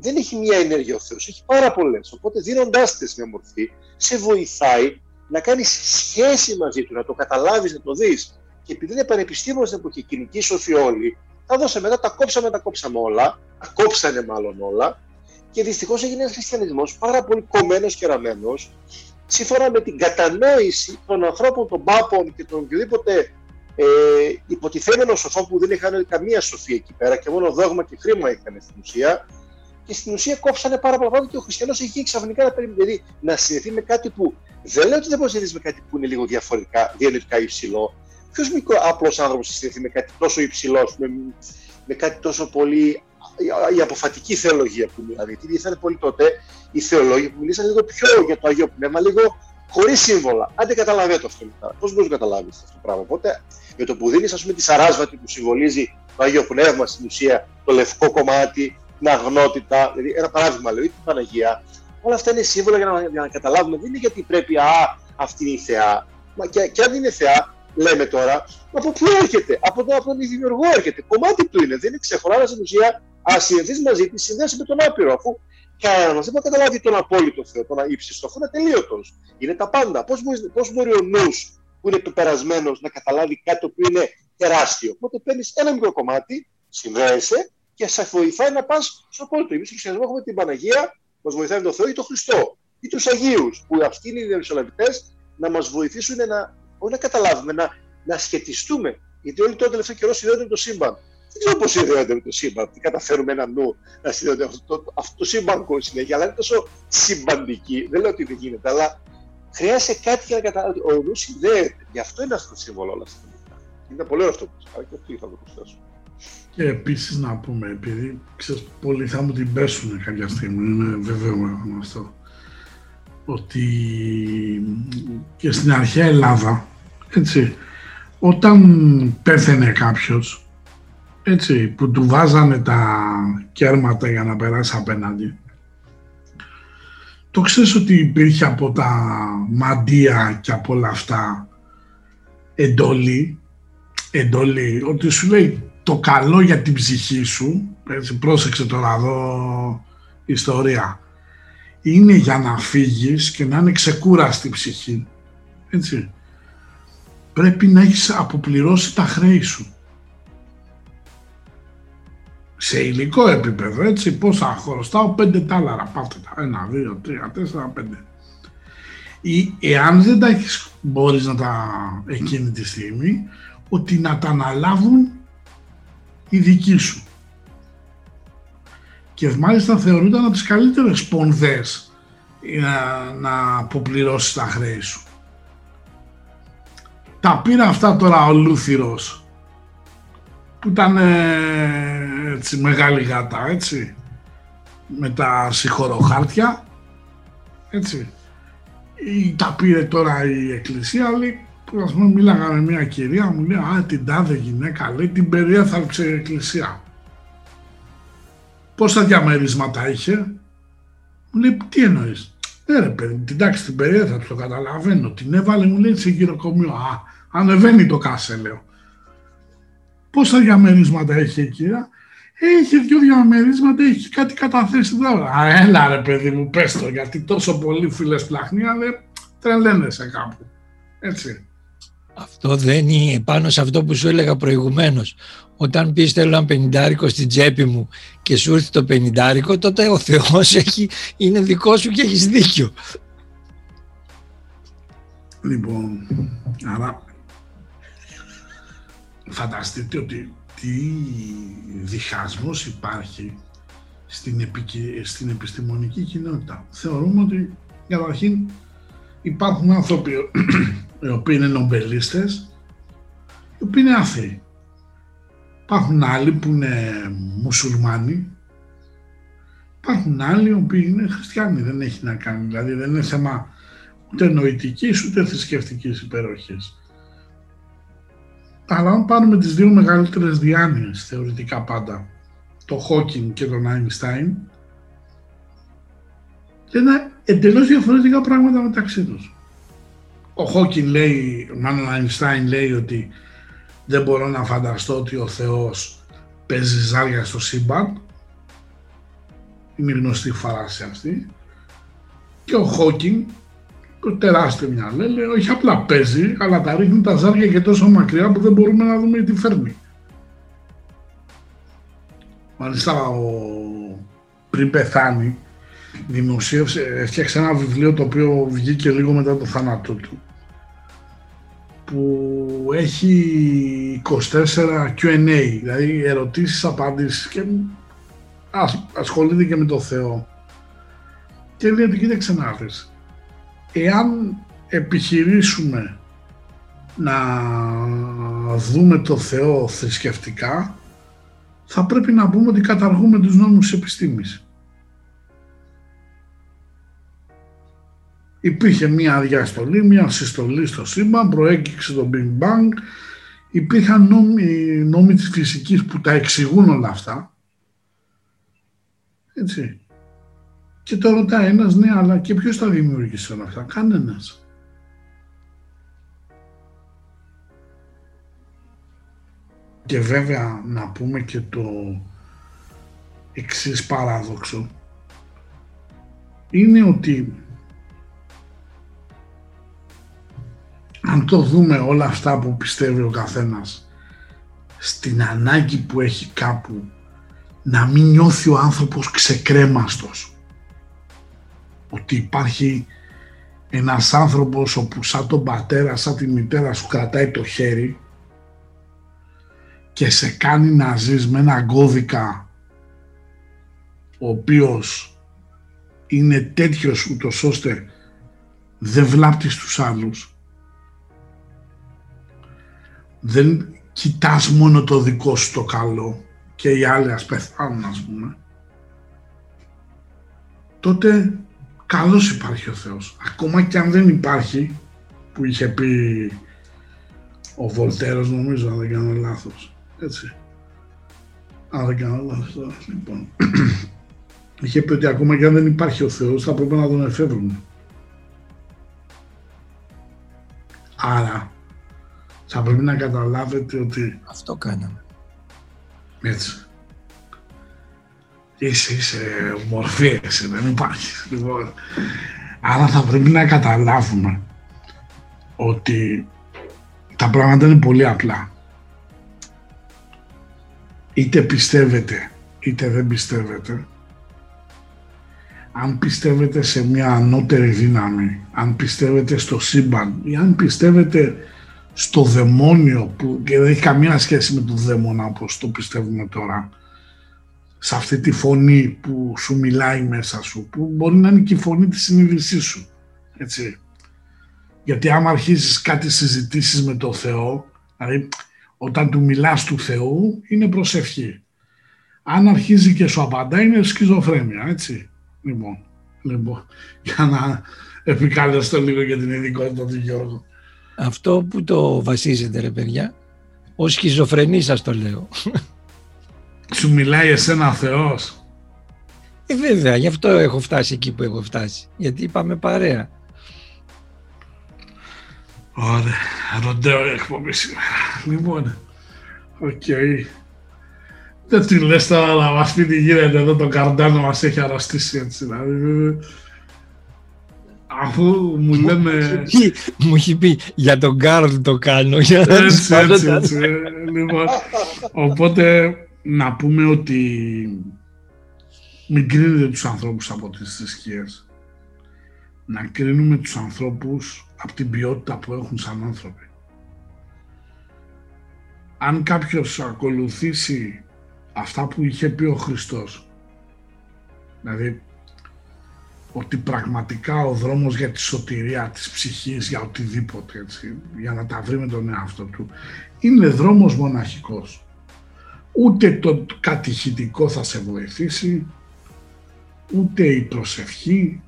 Δεν έχει μία ενέργεια ο Θεός, έχει πάρα πολλές. Οπότε δίνοντάς τε μια μορφή, σε βοηθάει να κάνεις σχέση μαζί του, να το καταλάβεις, να το δεις. Και επειδή είναι πανεπιστήμιος στην εποχή, κοινική σοφή όλοι, τα δώσε μετά, τα κόψαμε, τα κόψαμε όλα, τα κόψανε μάλλον όλα και δυστυχώς έγινε ένας χριστιανισμός πάρα πολύ κομμένος και ραμμένος, σύμφωνα με την κατανόηση των ανθρώπων, των πάπων και των οποιοδήποτε ε, υποτιθέμενων σοφών που δεν είχαν καμία σοφία εκεί πέρα και μόνο δόγμα και χρήμα είχαν στην ουσία. Και στην ουσία κόψανε πάρα πολλά πράγματα και ο χριστιανός έχει ξαφνικά να περιμένει. Δηλαδή να συνδεθεί με κάτι που δεν λέω ότι δεν μπορεί να συνδεθείς με κάτι που είναι λίγο διαφορετικά, διανοητικά υψηλό. Ποιος μικρό απλός άνθρωπος συνδεθεί με κάτι τόσο υψηλό, με, με κάτι τόσο πολύ η αποφατική θεολογία που μιλάνε. Γιατί ήρθαν πολύ τότε οι θεολόγοι που μιλήσαν λίγο πιο για το Αγίο Πνεύμα, λίγο χωρίς σύμβολα. Αν δεν καταλαβαίνετε αυτό μετά, πώς μπορείς να καταλάβεις αυτό το πράγμα. Οπότε με το που δίνεις, ας πούμε, τη σαράσβατη που συμβολίζει το Αγίο Πνεύμα στην ουσία, το λευκό κομμάτι, την αγνότητα, δηλαδή ένα παράδειγμα λέω, ή την Παναγία, όλα αυτά είναι σύμβολα για να, για να καταλάβουμε. Δεν είναι γιατί πρέπει, α, αυτή είναι η θεά. Μα και, και αν είναι θεά, λέμε τώρα, από πού έρχεται, από, το, από τον δημιουργό έρχεται. Κομμάτι του είναι, δεν είναι ξεχωράρα στην ουσία Α συνδεθεί μαζί της, συνδέσει με τον άπειρο. Αφού κανένας δεν μπορεί να καταλάβει τον απόλυτο Θεό, τον ύψιστο, αφού είναι ατελείωτος. Είναι τα πάντα. Πώς μπορεί, πώς μπορεί ο νους που είναι πεπερασμένο να καταλάβει κάτι το οποίο είναι τεράστιο. Οπότε παίρνεις ένα μικρό κομμάτι, συνδέεσαι και σε βοηθάει να πας στο απόλυτο. Εμείς στο χριστιανισμό έχουμε την Παναγία, μας βοηθάει τον Θεό ή τον Χριστό ή τους Αγίους, που αυτοί είναι οι διαμεσολαβητέ να μας βοηθήσουν να, όχι να καταλάβουμε, να, να σχετιστούμε. Γιατί όλοι το τελευταίο καιρό συνδέονται με το σύμπαν. Δεν ξέρω πώς συνδέονται με το σύμπαν. Τι καταφέρουμε ένα νου να συνδέονται αυτό το, αυτό το σύμπαν συνέχεια, αλλά είναι τόσο συμπαντική. Δεν λέω ότι δεν γίνεται, αλλά χρειάζεται κάτι για να καταλάβεις. Ο νους συνδέεται. Γι' αυτό είναι αυτό το σύμβολο όλα αυτά. Είναι πολύ ωραίο αυτό που αλλά και αυτό θα το προσθέσω. Και επίσης να πούμε, επειδή ξέρεις, πολλοί θα μου την πέσουν κάποια στιγμή, είναι βέβαιο αυτό, ότι και στην αρχαία Ελλάδα, έτσι, όταν πέθαινε κάποιος, έτσι, που του βάζανε τα κέρματα για να περάσει απέναντι. Το ξέρεις ότι υπήρχε από τα μαντία και από όλα αυτά εντολή, εντολή, ότι σου λέει το καλό για την ψυχή σου, έτσι, πρόσεξε τώρα εδώ ιστορία, είναι για να φύγεις και να είναι ξεκούραστη η ψυχή. Έτσι. Πρέπει να έχεις αποπληρώσει τα χρέη σου σε υλικό επίπεδο, έτσι, πόσα χρωστάω, πέντε τάλαρα, πάτε τα, ένα, δύο, τρία, τέσσερα, πέντε. Ή, εάν δεν τα έχεις, μπορείς να τα εκείνη τη στιγμή, ότι να τα αναλάβουν η δική σου. Και μάλιστα θεωρούνταν από τις καλύτερες σπονδές να, να αποπληρώσεις τα χρέη σου. Τα πήρα αυτά τώρα ο Λούθυρος που ήταν ε, έτσι, μεγάλη γάτα, έτσι, με τα συγχωροχάρτια, έτσι. Τα πήρε τώρα η εκκλησία, λέει, που ας πούμε μίλαγα με μια κυρία, μου λέει, α, την τάδε γυναίκα, λέει, την περιέθαλψε η εκκλησία. Πόσα διαμερίσματα είχε, μου λέει, τι εννοείς; Ναι ρε παιδί, την τάξη την περιέθαλψε, το καταλαβαίνω, την έβαλε, μου λέει, σε γυροκομείο. Α, ανεβαίνει το κάσε, λέω. Πόσα διαμερίσματα έχει η κυρία; Έχει δύο διαμερίσματα, έχει κάτι καταθέσει τώρα. Α, έλα ρε παιδί μου, πες το, γιατί τόσο πολύ φίλες πλαχνία, δεν τρελαίνεσαι κάπου. Έτσι. Αυτό δεν είναι πάνω σε αυτό που σου έλεγα προηγουμένως. Όταν πεις θέλω ένα πενιντάρικο στην τσέπη μου και σου έρθει το πενιντάρικο, τότε ο Θεός έχει, είναι δικό σου και έχεις δίκιο. Λοιπόν, άρα φανταστείτε ότι τι διχασμός υπάρχει στην, στην επιστημονική κοινότητα. Θεωρούμε ότι καταρχήν υπάρχουν άνθρωποι οι οποίοι είναι νομπελίστες, οι οποίοι είναι άθεοι. Υπάρχουν άλλοι που είναι μουσουλμάνοι, υπάρχουν άλλοι οι οποίοι είναι χριστιανοί, δεν έχει να κάνει, δηλαδή δεν είναι θέμα ούτε νοητικής ούτε θρησκευτικής υπεροχής. Αλλά αν πάρουμε τις δύο μεγαλύτερες διάνοιες θεωρητικά πάντα, το Χόκκιν και τον Άινστάιν, είναι εντελώς διαφορετικά πράγματα μεταξύ τους. Ο Χόκκιν λέει, μάλλον ο Άινστάιν λέει ότι δεν μπορώ να φανταστώ ότι ο Θεός παίζει ζάρια στο σύμπαν. Είναι γνωστή φράση αυτή. Και ο Χόκκιν το τεράστιο μυαλό, λέει όχι απλά παίζει, αλλά τα ρίχνει τα ζάρια και τόσο μακριά που δεν μπορούμε να δούμε τι φέρνει. Μάλιστα, ο... πριν πεθάνει, δημοσίευσε, έφτιαξε ένα βιβλίο το οποίο βγήκε λίγο μετά το θάνατό του που έχει 24 Q&A, δηλαδή ερωτήσεις, απάντησεις και ασχολείται και με το Θεό. Και λέει ότι κοίταξε να δεις, εάν επιχειρήσουμε να δούμε το Θεό θρησκευτικά, θα πρέπει να πούμε ότι καταργούμε τους νόμους της επιστήμης. Υπήρχε μία διαστολή, μία συστολή στο σύμπαν, προέκυξε το Big Bang, υπήρχαν νόμοι, νόμοι της φυσικής που τα εξηγούν όλα αυτά. Έτσι. Και το ρωτάει ένας, ναι, αλλά και ποιος τα δημιούργησε όλα αυτά; Κανένας. Και βέβαια να πούμε και το εξής παράδοξο είναι ότι αν το δούμε όλα αυτά που πιστεύει ο καθένας στην ανάγκη που έχει κάπου να μην νιώθει ο άνθρωπος ξεκρέμαστος ότι υπάρχει ένας άνθρωπος όπου σαν τον πατέρα, σαν τη μητέρα σου κρατάει το χέρι και σε κάνει να ζεις με έναν κώδικα ο οποίος είναι τέτοιος ούτως ώστε δεν βλάπτεις τους άλλους. Δεν κοιτάς μόνο το δικό σου το καλό και οι άλλοι ας πεθάνουν ας πούμε. Τότε καλώς υπάρχει ο Θεός. Ακόμα και αν δεν υπάρχει, που είχε πει ο Βολτέρος νομίζω, αν δεν κάνω λάθος. Έτσι. Αν δεν κάνω λάθος τώρα, λοιπόν. είχε πει ότι ακόμα και αν δεν υπάρχει ο Θεός, θα πρέπει να τον εφεύρουμε. Άρα, θα πρέπει να καταλάβετε ότι... Αυτό κάναμε. Έτσι. Είσαι, είσαι μορφή, εσύ, δεν υπάρχει. Λοιπόν, άρα θα πρέπει να καταλάβουμε ότι τα πράγματα είναι πολύ απλά. Είτε πιστεύετε, είτε δεν πιστεύετε, αν πιστεύετε σε μια ανώτερη δύναμη, αν πιστεύετε στο σύμπαν ή αν πιστεύετε στο δαιμόνιο που και δεν έχει καμία σχέση με το δαίμονα όπως το πιστεύουμε τώρα σε αυτή τη φωνή που σου μιλάει μέσα σου που μπορεί να είναι και η φωνή της συνείδησής σου έτσι. Γιατί άμα αρχίζεις κάτι συζητήσεις με το Θεό δηλαδή όταν του μιλάς του Θεού είναι προσευχή. Αν αρχίζει και σου απαντά είναι σκιζοφρένεια έτσι. Λοιπόν, λοιπόν για να επικαλεστώ λίγο για την ειδικότητα του Γιώργου αυτό που το βασίζεται ρε παιδιά, ως σχιζοφρενής σας το λέω. Σου μιλάει εσένα ο Θεός. Ε, βέβαια, γι' αυτό έχω φτάσει εκεί που έχω φτάσει. Γιατί είπαμε παρέα. Ωραία, ροντέο εκπομπή σήμερα. Λοιπόν, οκ. Δεν τη λες τώρα να μας πει τι γίνεται εδώ το καρντάνο μας έχει αρρωστήσει έτσι. Δηλαδή, Αφού μου λένε... Μου έχει πει για τον Κάρλ το κάνω. Για έτσι, έτσι, έτσι. λοιπόν, οπότε να πούμε ότι μην κρίνετε τους ανθρώπους από τις θρησκείες. Να κρίνουμε τους ανθρώπους από την ποιότητα που έχουν σαν άνθρωποι. Αν κάποιος ακολουθήσει αυτά που είχε πει ο Χριστός, δηλαδή ότι πραγματικά ο δρόμος για τη σωτηρία της ψυχής, για οτιδήποτε, έτσι, για να τα βρει με τον εαυτό του, είναι δρόμος μοναχικός. Ούτε το κατηχητικό θα σε βοηθήσει, ούτε η προσευχή,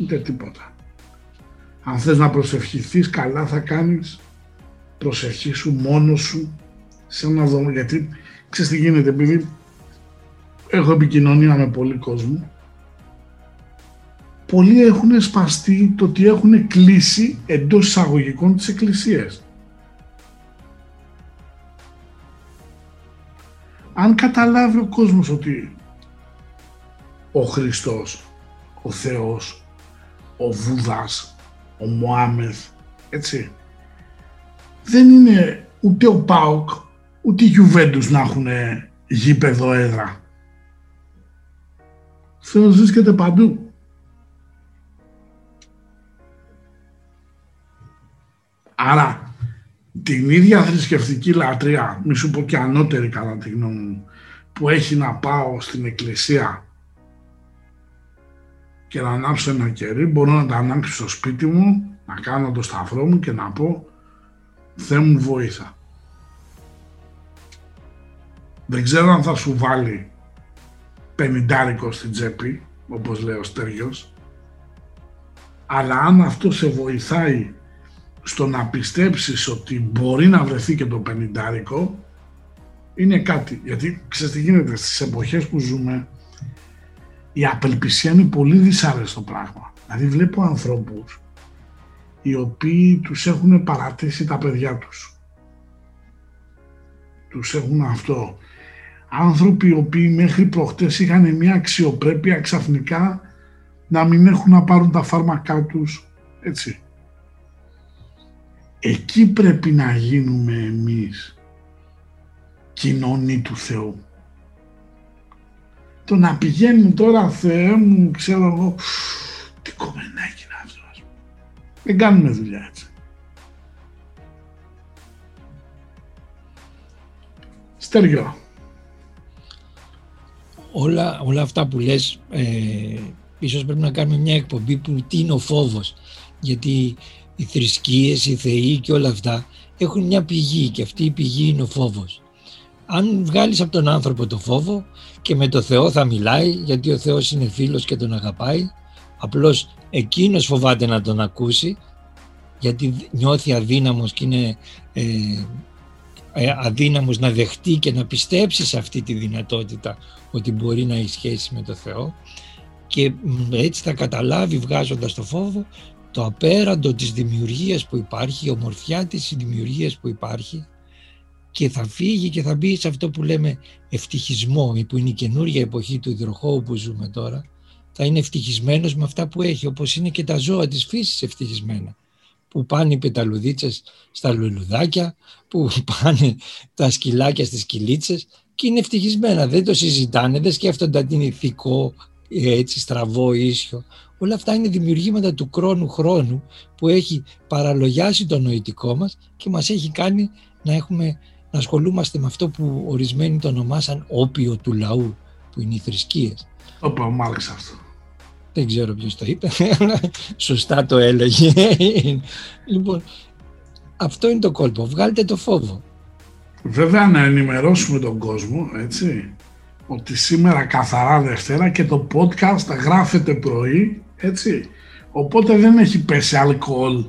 ούτε τίποτα. Αν θες να προσευχηθείς, καλά θα κάνεις, προσευχή σου μόνος σου, σε ένα δρόμο, γιατί ξέρεις τι γίνεται, επειδή έχω επικοινωνία με πολύ κόσμο, πολλοί έχουν σπαστεί το ότι έχουν κλείσει εντός εισαγωγικών της Εκκλησίας. Αν καταλάβει ο κόσμος ότι ο Χριστός, ο Θεός, ο Βούδας, ο Μωάμεθ, έτσι, δεν είναι ούτε ο Πάοκ, ούτε οι Γιουβέντους να έχουν γήπεδο έδρα. Θεός βρίσκεται παντού. Άρα την ίδια θρησκευτική λατρεία, μη σου πω και ανώτερη κατά τη γνώμη μου, που έχει να πάω στην εκκλησία και να ανάψω ένα κερί, μπορώ να τα ανάψω στο σπίτι μου, να κάνω το σταυρό μου και να πω Θεέ μου βοήθα. Δεν ξέρω αν θα σου βάλει πενιντάρικο στην τσέπη, όπως λέει ο Στέργιος, αλλά αν αυτό σε βοηθάει στο να πιστέψεις ότι μπορεί να βρεθεί και το πενιντάρικο είναι κάτι. Γιατί ξέρεις τι γίνεται στις εποχές που ζούμε η απελπισία είναι πολύ δυσάρεστο πράγμα. Δηλαδή βλέπω ανθρώπους οι οποίοι τους έχουν παρατήσει τα παιδιά τους. Τους έχουν αυτό. Άνθρωποι οι οποίοι μέχρι προχτές είχαν μια αξιοπρέπεια ξαφνικά να μην έχουν να πάρουν τα φάρμακά τους. Έτσι. Εκεί πρέπει να γίνουμε εμείς κοινωνοί του Θεού. Το να πηγαίνουν τώρα Θεέ μου, ξέρω εγώ, τι κομμενάκι είναι αυτό. Δεν κάνουμε δουλειά έτσι. Στέργιο. Όλα, όλα αυτά που λες, ε, ίσως πρέπει να κάνουμε μια εκπομπή που τι είναι ο φόβος. Γιατί οι θρησκείες, οι θεοί και όλα αυτά έχουν μια πηγή και αυτή η πηγή είναι ο φόβος. Αν βγάλεις από τον άνθρωπο το φόβο και με το Θεό θα μιλάει γιατί ο Θεός είναι φίλος και τον αγαπάει απλώς εκείνος φοβάται να τον ακούσει γιατί νιώθει αδύναμος και είναι ε, ε, αδύναμος να δεχτεί και να πιστέψει σε αυτή τη δυνατότητα ότι μπορεί να έχει σχέση με το Θεό και έτσι θα καταλάβει βγάζοντας το φόβο το απέραντο της δημιουργίας που υπάρχει, η ομορφιά της δημιουργίας που υπάρχει και θα φύγει και θα μπει σε αυτό που λέμε ευτυχισμό που είναι η καινούργια εποχή του υδροχώου που ζούμε τώρα θα είναι ευτυχισμένος με αυτά που έχει όπως είναι και τα ζώα της φύσης ευτυχισμένα που πάνε οι πεταλουδίτσες στα λουλουδάκια, που πάνε τα σκυλάκια στις κυλίτσες και είναι ευτυχισμένα, δεν το συζητάνε, δεν σκέφτονται ότι είναι ηθικό έτσι στραβό ίσιο. Όλα αυτά είναι δημιουργήματα του χρόνου χρόνου που έχει παραλογιάσει το νοητικό μας και μας έχει κάνει να, έχουμε, να ασχολούμαστε με αυτό που ορισμένοι το ονομάσαν όπιο του λαού, που είναι οι θρησκείες. Όπα, ο αυτό. Δεν ξέρω ποιος το είπε, σωστά το έλεγε. λοιπόν, αυτό είναι το κόλπο. Βγάλτε το φόβο. Βέβαια να ενημερώσουμε τον κόσμο, έτσι, ότι σήμερα καθαρά Δευτέρα και το podcast γράφεται πρωί, έτσι. Οπότε δεν έχει πέσει αλκοόλ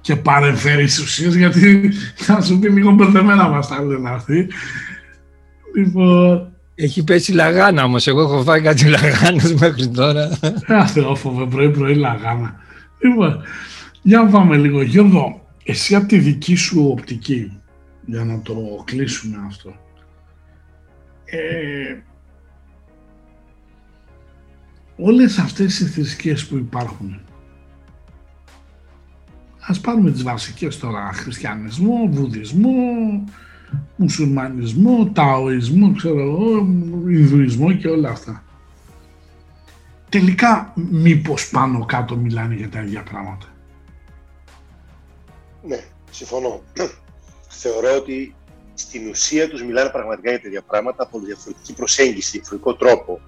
και παρεμφέρει ουσίες, γιατί θα σου πει λίγο μπερδεμένα μας τα λένε αυτοί. Λοιπόν... Έχει πέσει λαγάνα όμως, εγώ έχω φάει κάτι λαγάνες μέχρι τώρα. Ε, θεόφοβε, πρωί-πρωί λαγάνα. Λοιπόν, για πάμε λίγο. Γιώργο, εσύ από τη δική σου οπτική, για να το κλείσουμε αυτό, ε, όλες αυτές οι θρησκείες που υπάρχουν, ας πάρουμε τις βασικές τώρα, χριστιανισμό, βουδισμό, μουσουλμανισμό, ταοισμό, ξέρω εγώ, Ινδουισμό και όλα αυτά. Τελικά μήπως πάνω κάτω μιλάνε για τα ίδια πράγματα. Ναι, συμφωνώ. Θεωρώ ότι στην ουσία τους μιλάνε πραγματικά για τέτοια πράγματα από διαφορετική προσέγγιση, διαφορετικό τρόπο.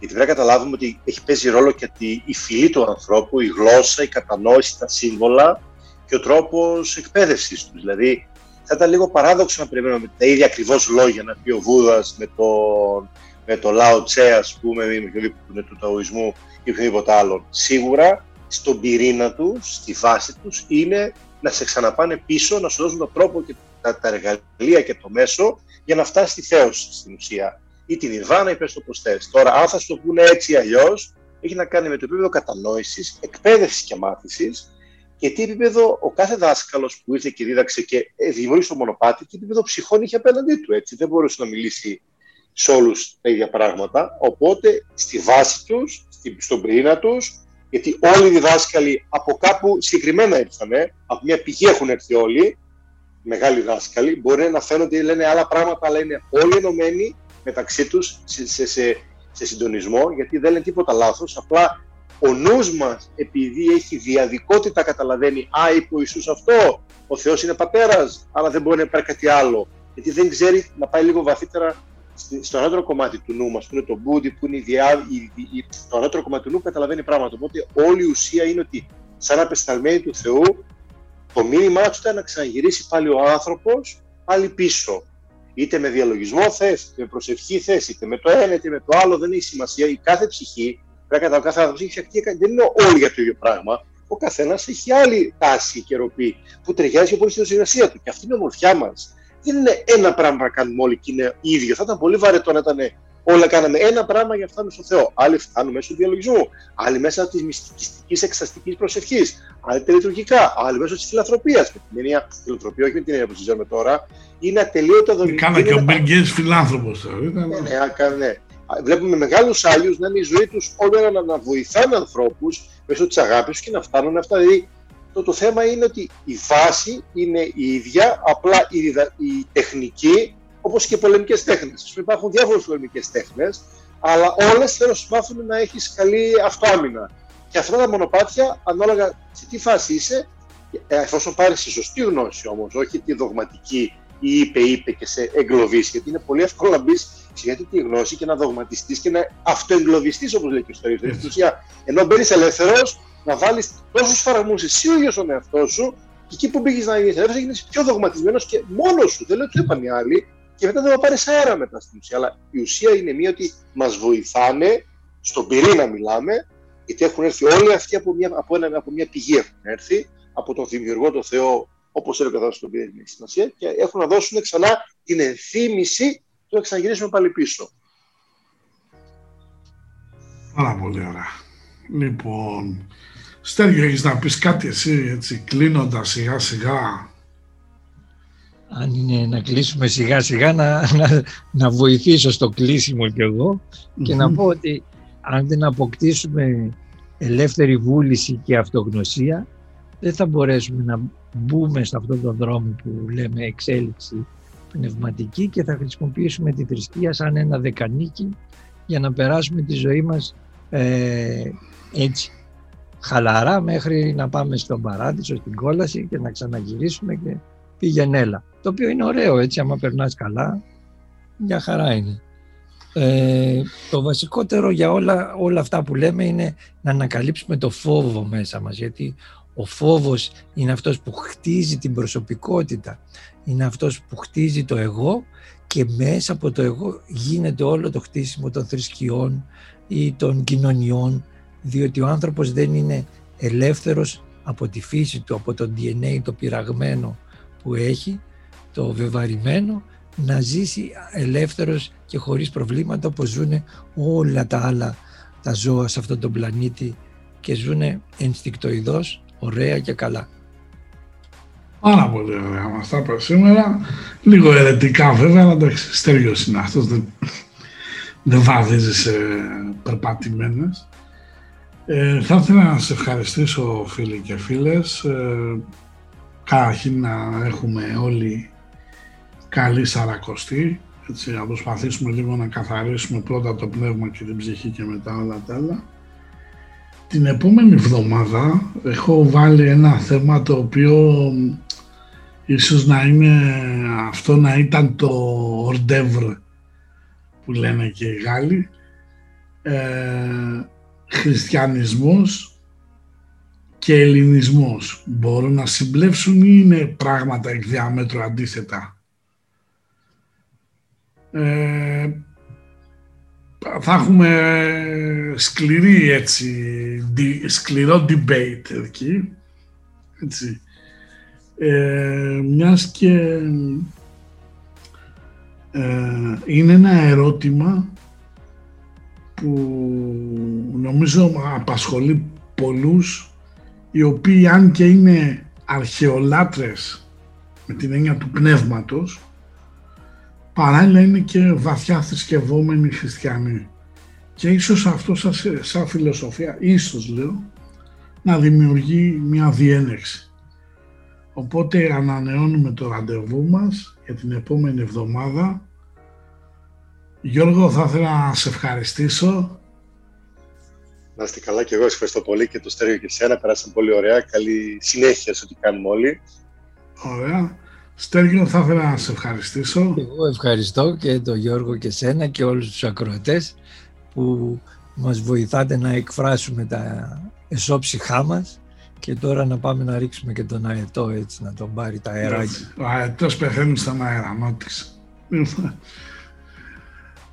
Γιατί πρέπει να καταλάβουμε ότι έχει παίζει ρόλο και η φυλή του ανθρώπου, η γλώσσα, η κατανόηση, τα σύμβολα και ο τρόπος εκπαίδευσης τους. Δηλαδή, θα ήταν λίγο παράδοξο να περιμένουμε τα ίδια ακριβώς λόγια να πει ο Βούδας με το, με το Λάο Τσε, ας πούμε, ή με οποιοδήποτε του Ταοισμού ή οποιοδήποτε άλλο. Σίγουρα στον πυρήνα τους, στη βάση τους, είναι να σε ξαναπάνε πίσω, να σου δώσουν τον τρόπο και τα, τα εργαλεία και το μέσο για να φτάσει στη θέωση στην ουσία. Ή την Ιρβάνα, ή πες το πώς θες. Τώρα, αν θα σου το πούνε έτσι ή αλλιώς, έχει να κάνει με το επίπεδο κατανόησης, εκπαίδευσης και μάθησης και τι επίπεδο ο κάθε δάσκαλος που ήρθε και δίδαξε και ε, δημιούργησε το μονοπάτι, τι επίπεδο ψυχών είχε απέναντί του. Έτσι. Δεν μπορούσε να μιλήσει σε όλους τα ίδια πράγματα. Οπότε στη βάση τους, στον πυρήνα τους, γιατί όλοι οι διδάσκαλοι από κάπου συγκεκριμένα ήρθανε, από μια πηγή έχουν έρθει όλοι, μεγάλοι δάσκαλοι, μπορεί να φαίνονται ότι λένε άλλα πράγματα, αλλά είναι όλοι ενωμένοι μεταξύ τους σε, σε, σε, σε συντονισμό, γιατί δεν λένε τίποτα λάθος. Απλά ο νους μας, επειδή έχει διαδικότητα, καταλαβαίνει «Α, είπε ο Ιησούς αυτό, ο Θεός είναι πατέρας, αλλά δεν μπορεί να υπάρχει κάτι άλλο». Γιατί δεν ξέρει να πάει λίγο βαθύτερα στο ανώτερο κομμάτι του νου μας, που είναι το μπούντι, που είναι η διά, η, η, το ανώτερο κομμάτι του νου, καταλαβαίνει πράγματα. Οπότε όλη η ουσία είναι ότι σαν απεσταλμένη του Θεού, το μήνυμά του ήταν να ξαναγυρίσει πάλι ο άνθρωπος πάλι πίσω. Είτε με διαλογισμό θες, είτε με προσευχή θες, είτε με το ένα, είτε με το άλλο, δεν έχει σημασία. Η κάθε ψυχή Πρέπει να κάθε άνθρωπο έχει αρχή, δεν είναι όλοι για το ίδιο πράγμα. Ο καθένας έχει άλλη τάση και ροπή που ταιριάζει πολύ στην συνεργασία του. Και αυτή είναι η ομορφιά μας. Δεν είναι ένα πράγμα να κάνουμε όλοι και είναι ίδιο. Θα ήταν πολύ βαρετό να ήταν όλα κάναμε ένα πράγμα για να φτάνουμε στο Θεό. Άλλοι φτάνουν μέσω του διαλογισμού, άλλοι μέσα της μυστικιστικής εξαστικής προσευχής, άλλοι τελετουργικά, άλλοι μέσω της φιλανθρωπίας. Με την έννοια φιλανθρωπία, όχι με την έννοια που συζητάμε τώρα, είναι ατελείωτα δομημένα. Κάνα και ο Μπεργκέ φιλάνθρωπος. Ναι, ναι, ναι βλέπουμε μεγάλους Άγιου να είναι η ζωή τους όλο ένα να βοηθάνε ανθρώπους μέσω της αγάπης και να φτάνουν αυτά. Δηλαδή, το, το θέμα είναι ότι η βάση είναι η ίδια, απλά η, η τεχνική, όπως και οι πολεμικές τέχνες. Υπάρχουν διάφορες πολεμικές τέχνες, αλλά όλες θέλουν να μάθουν να έχεις καλή αυτοάμυνα. Και αυτά τα μονοπάτια, ανάλογα σε τι φάση είσαι, ε, εφόσον πάρεις τη σωστή γνώση όμως, όχι τη δογματική ή είπε, είπε και σε εγκλωβίσει, γιατί είναι πολύ εύκολο να μπεις σε τη γνώση και να δογματιστείς και να αυτοεγκλωβιστείς, όπως λέει και ο ιστορικό. Στην ουσία, ενώ μπαίνεις ελεύθερος, να βάλεις τόσους φραγμούς εσύ ο ίδιος τον εαυτό σου, και εκεί που μπήκες να γίνεις ελεύθερος, γίνει πιο δογματισμένος και μόνος σου. Δεν λέω ότι το είπαν οι άλλοι, και μετά δεν θα πάρεις αέρα μετά στην ουσία. Αλλά η ουσία είναι μία ότι μας βοηθάνε, στον πυρήνα μιλάμε, γιατί έχουν έρθει όλοι αυτοί από μια, από ένα, από μια πηγή έχουν έρθει, από τον δημιουργό, τον Θεό, όπως έλεγε ο στον πυρήνα έχει σημασία, και έχουν να δώσουν ξανά την ενθύμηση του να ξαναγυρίσουμε πάλι πίσω. Πάρα πολύ ωραία. Λοιπόν, Στέργιο, έχεις να πεις κάτι εσύ, έτσι, κλείνοντας σιγά σιγά. Αν είναι να κλείσουμε σιγά σιγά, να, να, να βοηθήσω στο κλείσιμο κι εγώ και να πω ότι αν δεν αποκτήσουμε ελεύθερη βούληση και αυτογνωσία, δεν θα μπορέσουμε να μπούμε σε αυτόν τον δρόμο που λέμε εξέλιξη πνευματική και θα χρησιμοποιήσουμε τη θρησκεία σαν ένα δεκανίκι για να περάσουμε τη ζωή μας ε, έτσι χαλαρά μέχρι να πάμε στον παράδεισο, στην κόλαση και να ξαναγυρίσουμε και πήγαινε έλα. Το οποίο είναι ωραίο έτσι, άμα περνάς καλά, μια χαρά είναι. Ε, το βασικότερο για όλα, όλα αυτά που λέμε είναι να ανακαλύψουμε το φόβο μέσα μας, γιατί ο φόβος είναι αυτός που χτίζει την προσωπικότητα, είναι αυτός που χτίζει το εγώ και μέσα από το εγώ γίνεται όλο το χτίσιμο των θρησκειών ή των κοινωνιών διότι ο άνθρωπος δεν είναι ελεύθερος από τη φύση του, από το DNA το πειραγμένο που έχει, το βεβαρημένο, να ζήσει ελεύθερος και χωρίς προβλήματα όπως ζουν όλα τα άλλα τα ζώα σε αυτόν τον πλανήτη και ζουν ενστικτοειδώς, ωραία και καλά. Πάρα πολύ ωραία μας τα είπα σήμερα. Λίγο ερετικά βέβαια, αλλά εντάξει, στέργιος είναι αυτός, δεν, δεν βαδίζει σε περπατημένες. Ε, θα ήθελα να σε ευχαριστήσω φίλοι και φίλες. Ε, καταρχήν να έχουμε όλοι καλή σαρακοστή. Έτσι, να προσπαθήσουμε λίγο να καθαρίσουμε πρώτα το πνεύμα και την ψυχή και μετά όλα τα άλλα. Την επόμενη εβδομάδα έχω βάλει ένα θέμα το οποίο ίσως να είναι αυτό να ήταν το ορντεύρ που λένε και οι Γάλλοι. Ε, χριστιανισμός και ελληνισμός μπορούν να συμπλέψουν ή είναι πράγματα εκ διάμετρου αντίθετα; Ε, θα έχουμε σκληρή έτσι, σκληρό debate εκεί, έτσι. Ε, μιας και ε, είναι ένα ερώτημα που νομίζω απασχολεί πολλούς οι οποίοι αν και είναι αρχαιολάτρες με την έννοια του πνεύματος παράλληλα είναι και βαθιά θρησκευόμενοι χριστιανοί. Και ίσως αυτό σαν, σαν φιλοσοφία, ίσως λέω, να δημιουργεί μια διένεξη. Οπότε ανανεώνουμε το ραντεβού μας για την επόμενη εβδομάδα Γιώργο, θα ήθελα να σε ευχαριστήσω. Να είστε καλά και εγώ σας ευχαριστώ πολύ και το Στέργιο και εσένα. Περάσαμε πολύ ωραία. Καλή συνέχεια σε ό,τι κάνουμε όλοι. Ωραία. Στέργιο, θα ήθελα να σε ευχαριστήσω. Εγώ ευχαριστώ και τον Γιώργο και εσένα και όλους τους ακροατές που μας βοηθάτε να εκφράσουμε τα εσώψυχά μας και τώρα να πάμε να ρίξουμε και τον αετό έτσι, να τον πάρει τα αεράκια. Ο αετός πεθαίνει στον αέρα,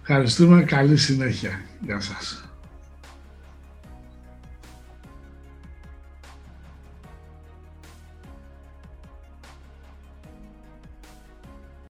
Ευχαριστούμε. Καλή συνέχεια. Γεια σας.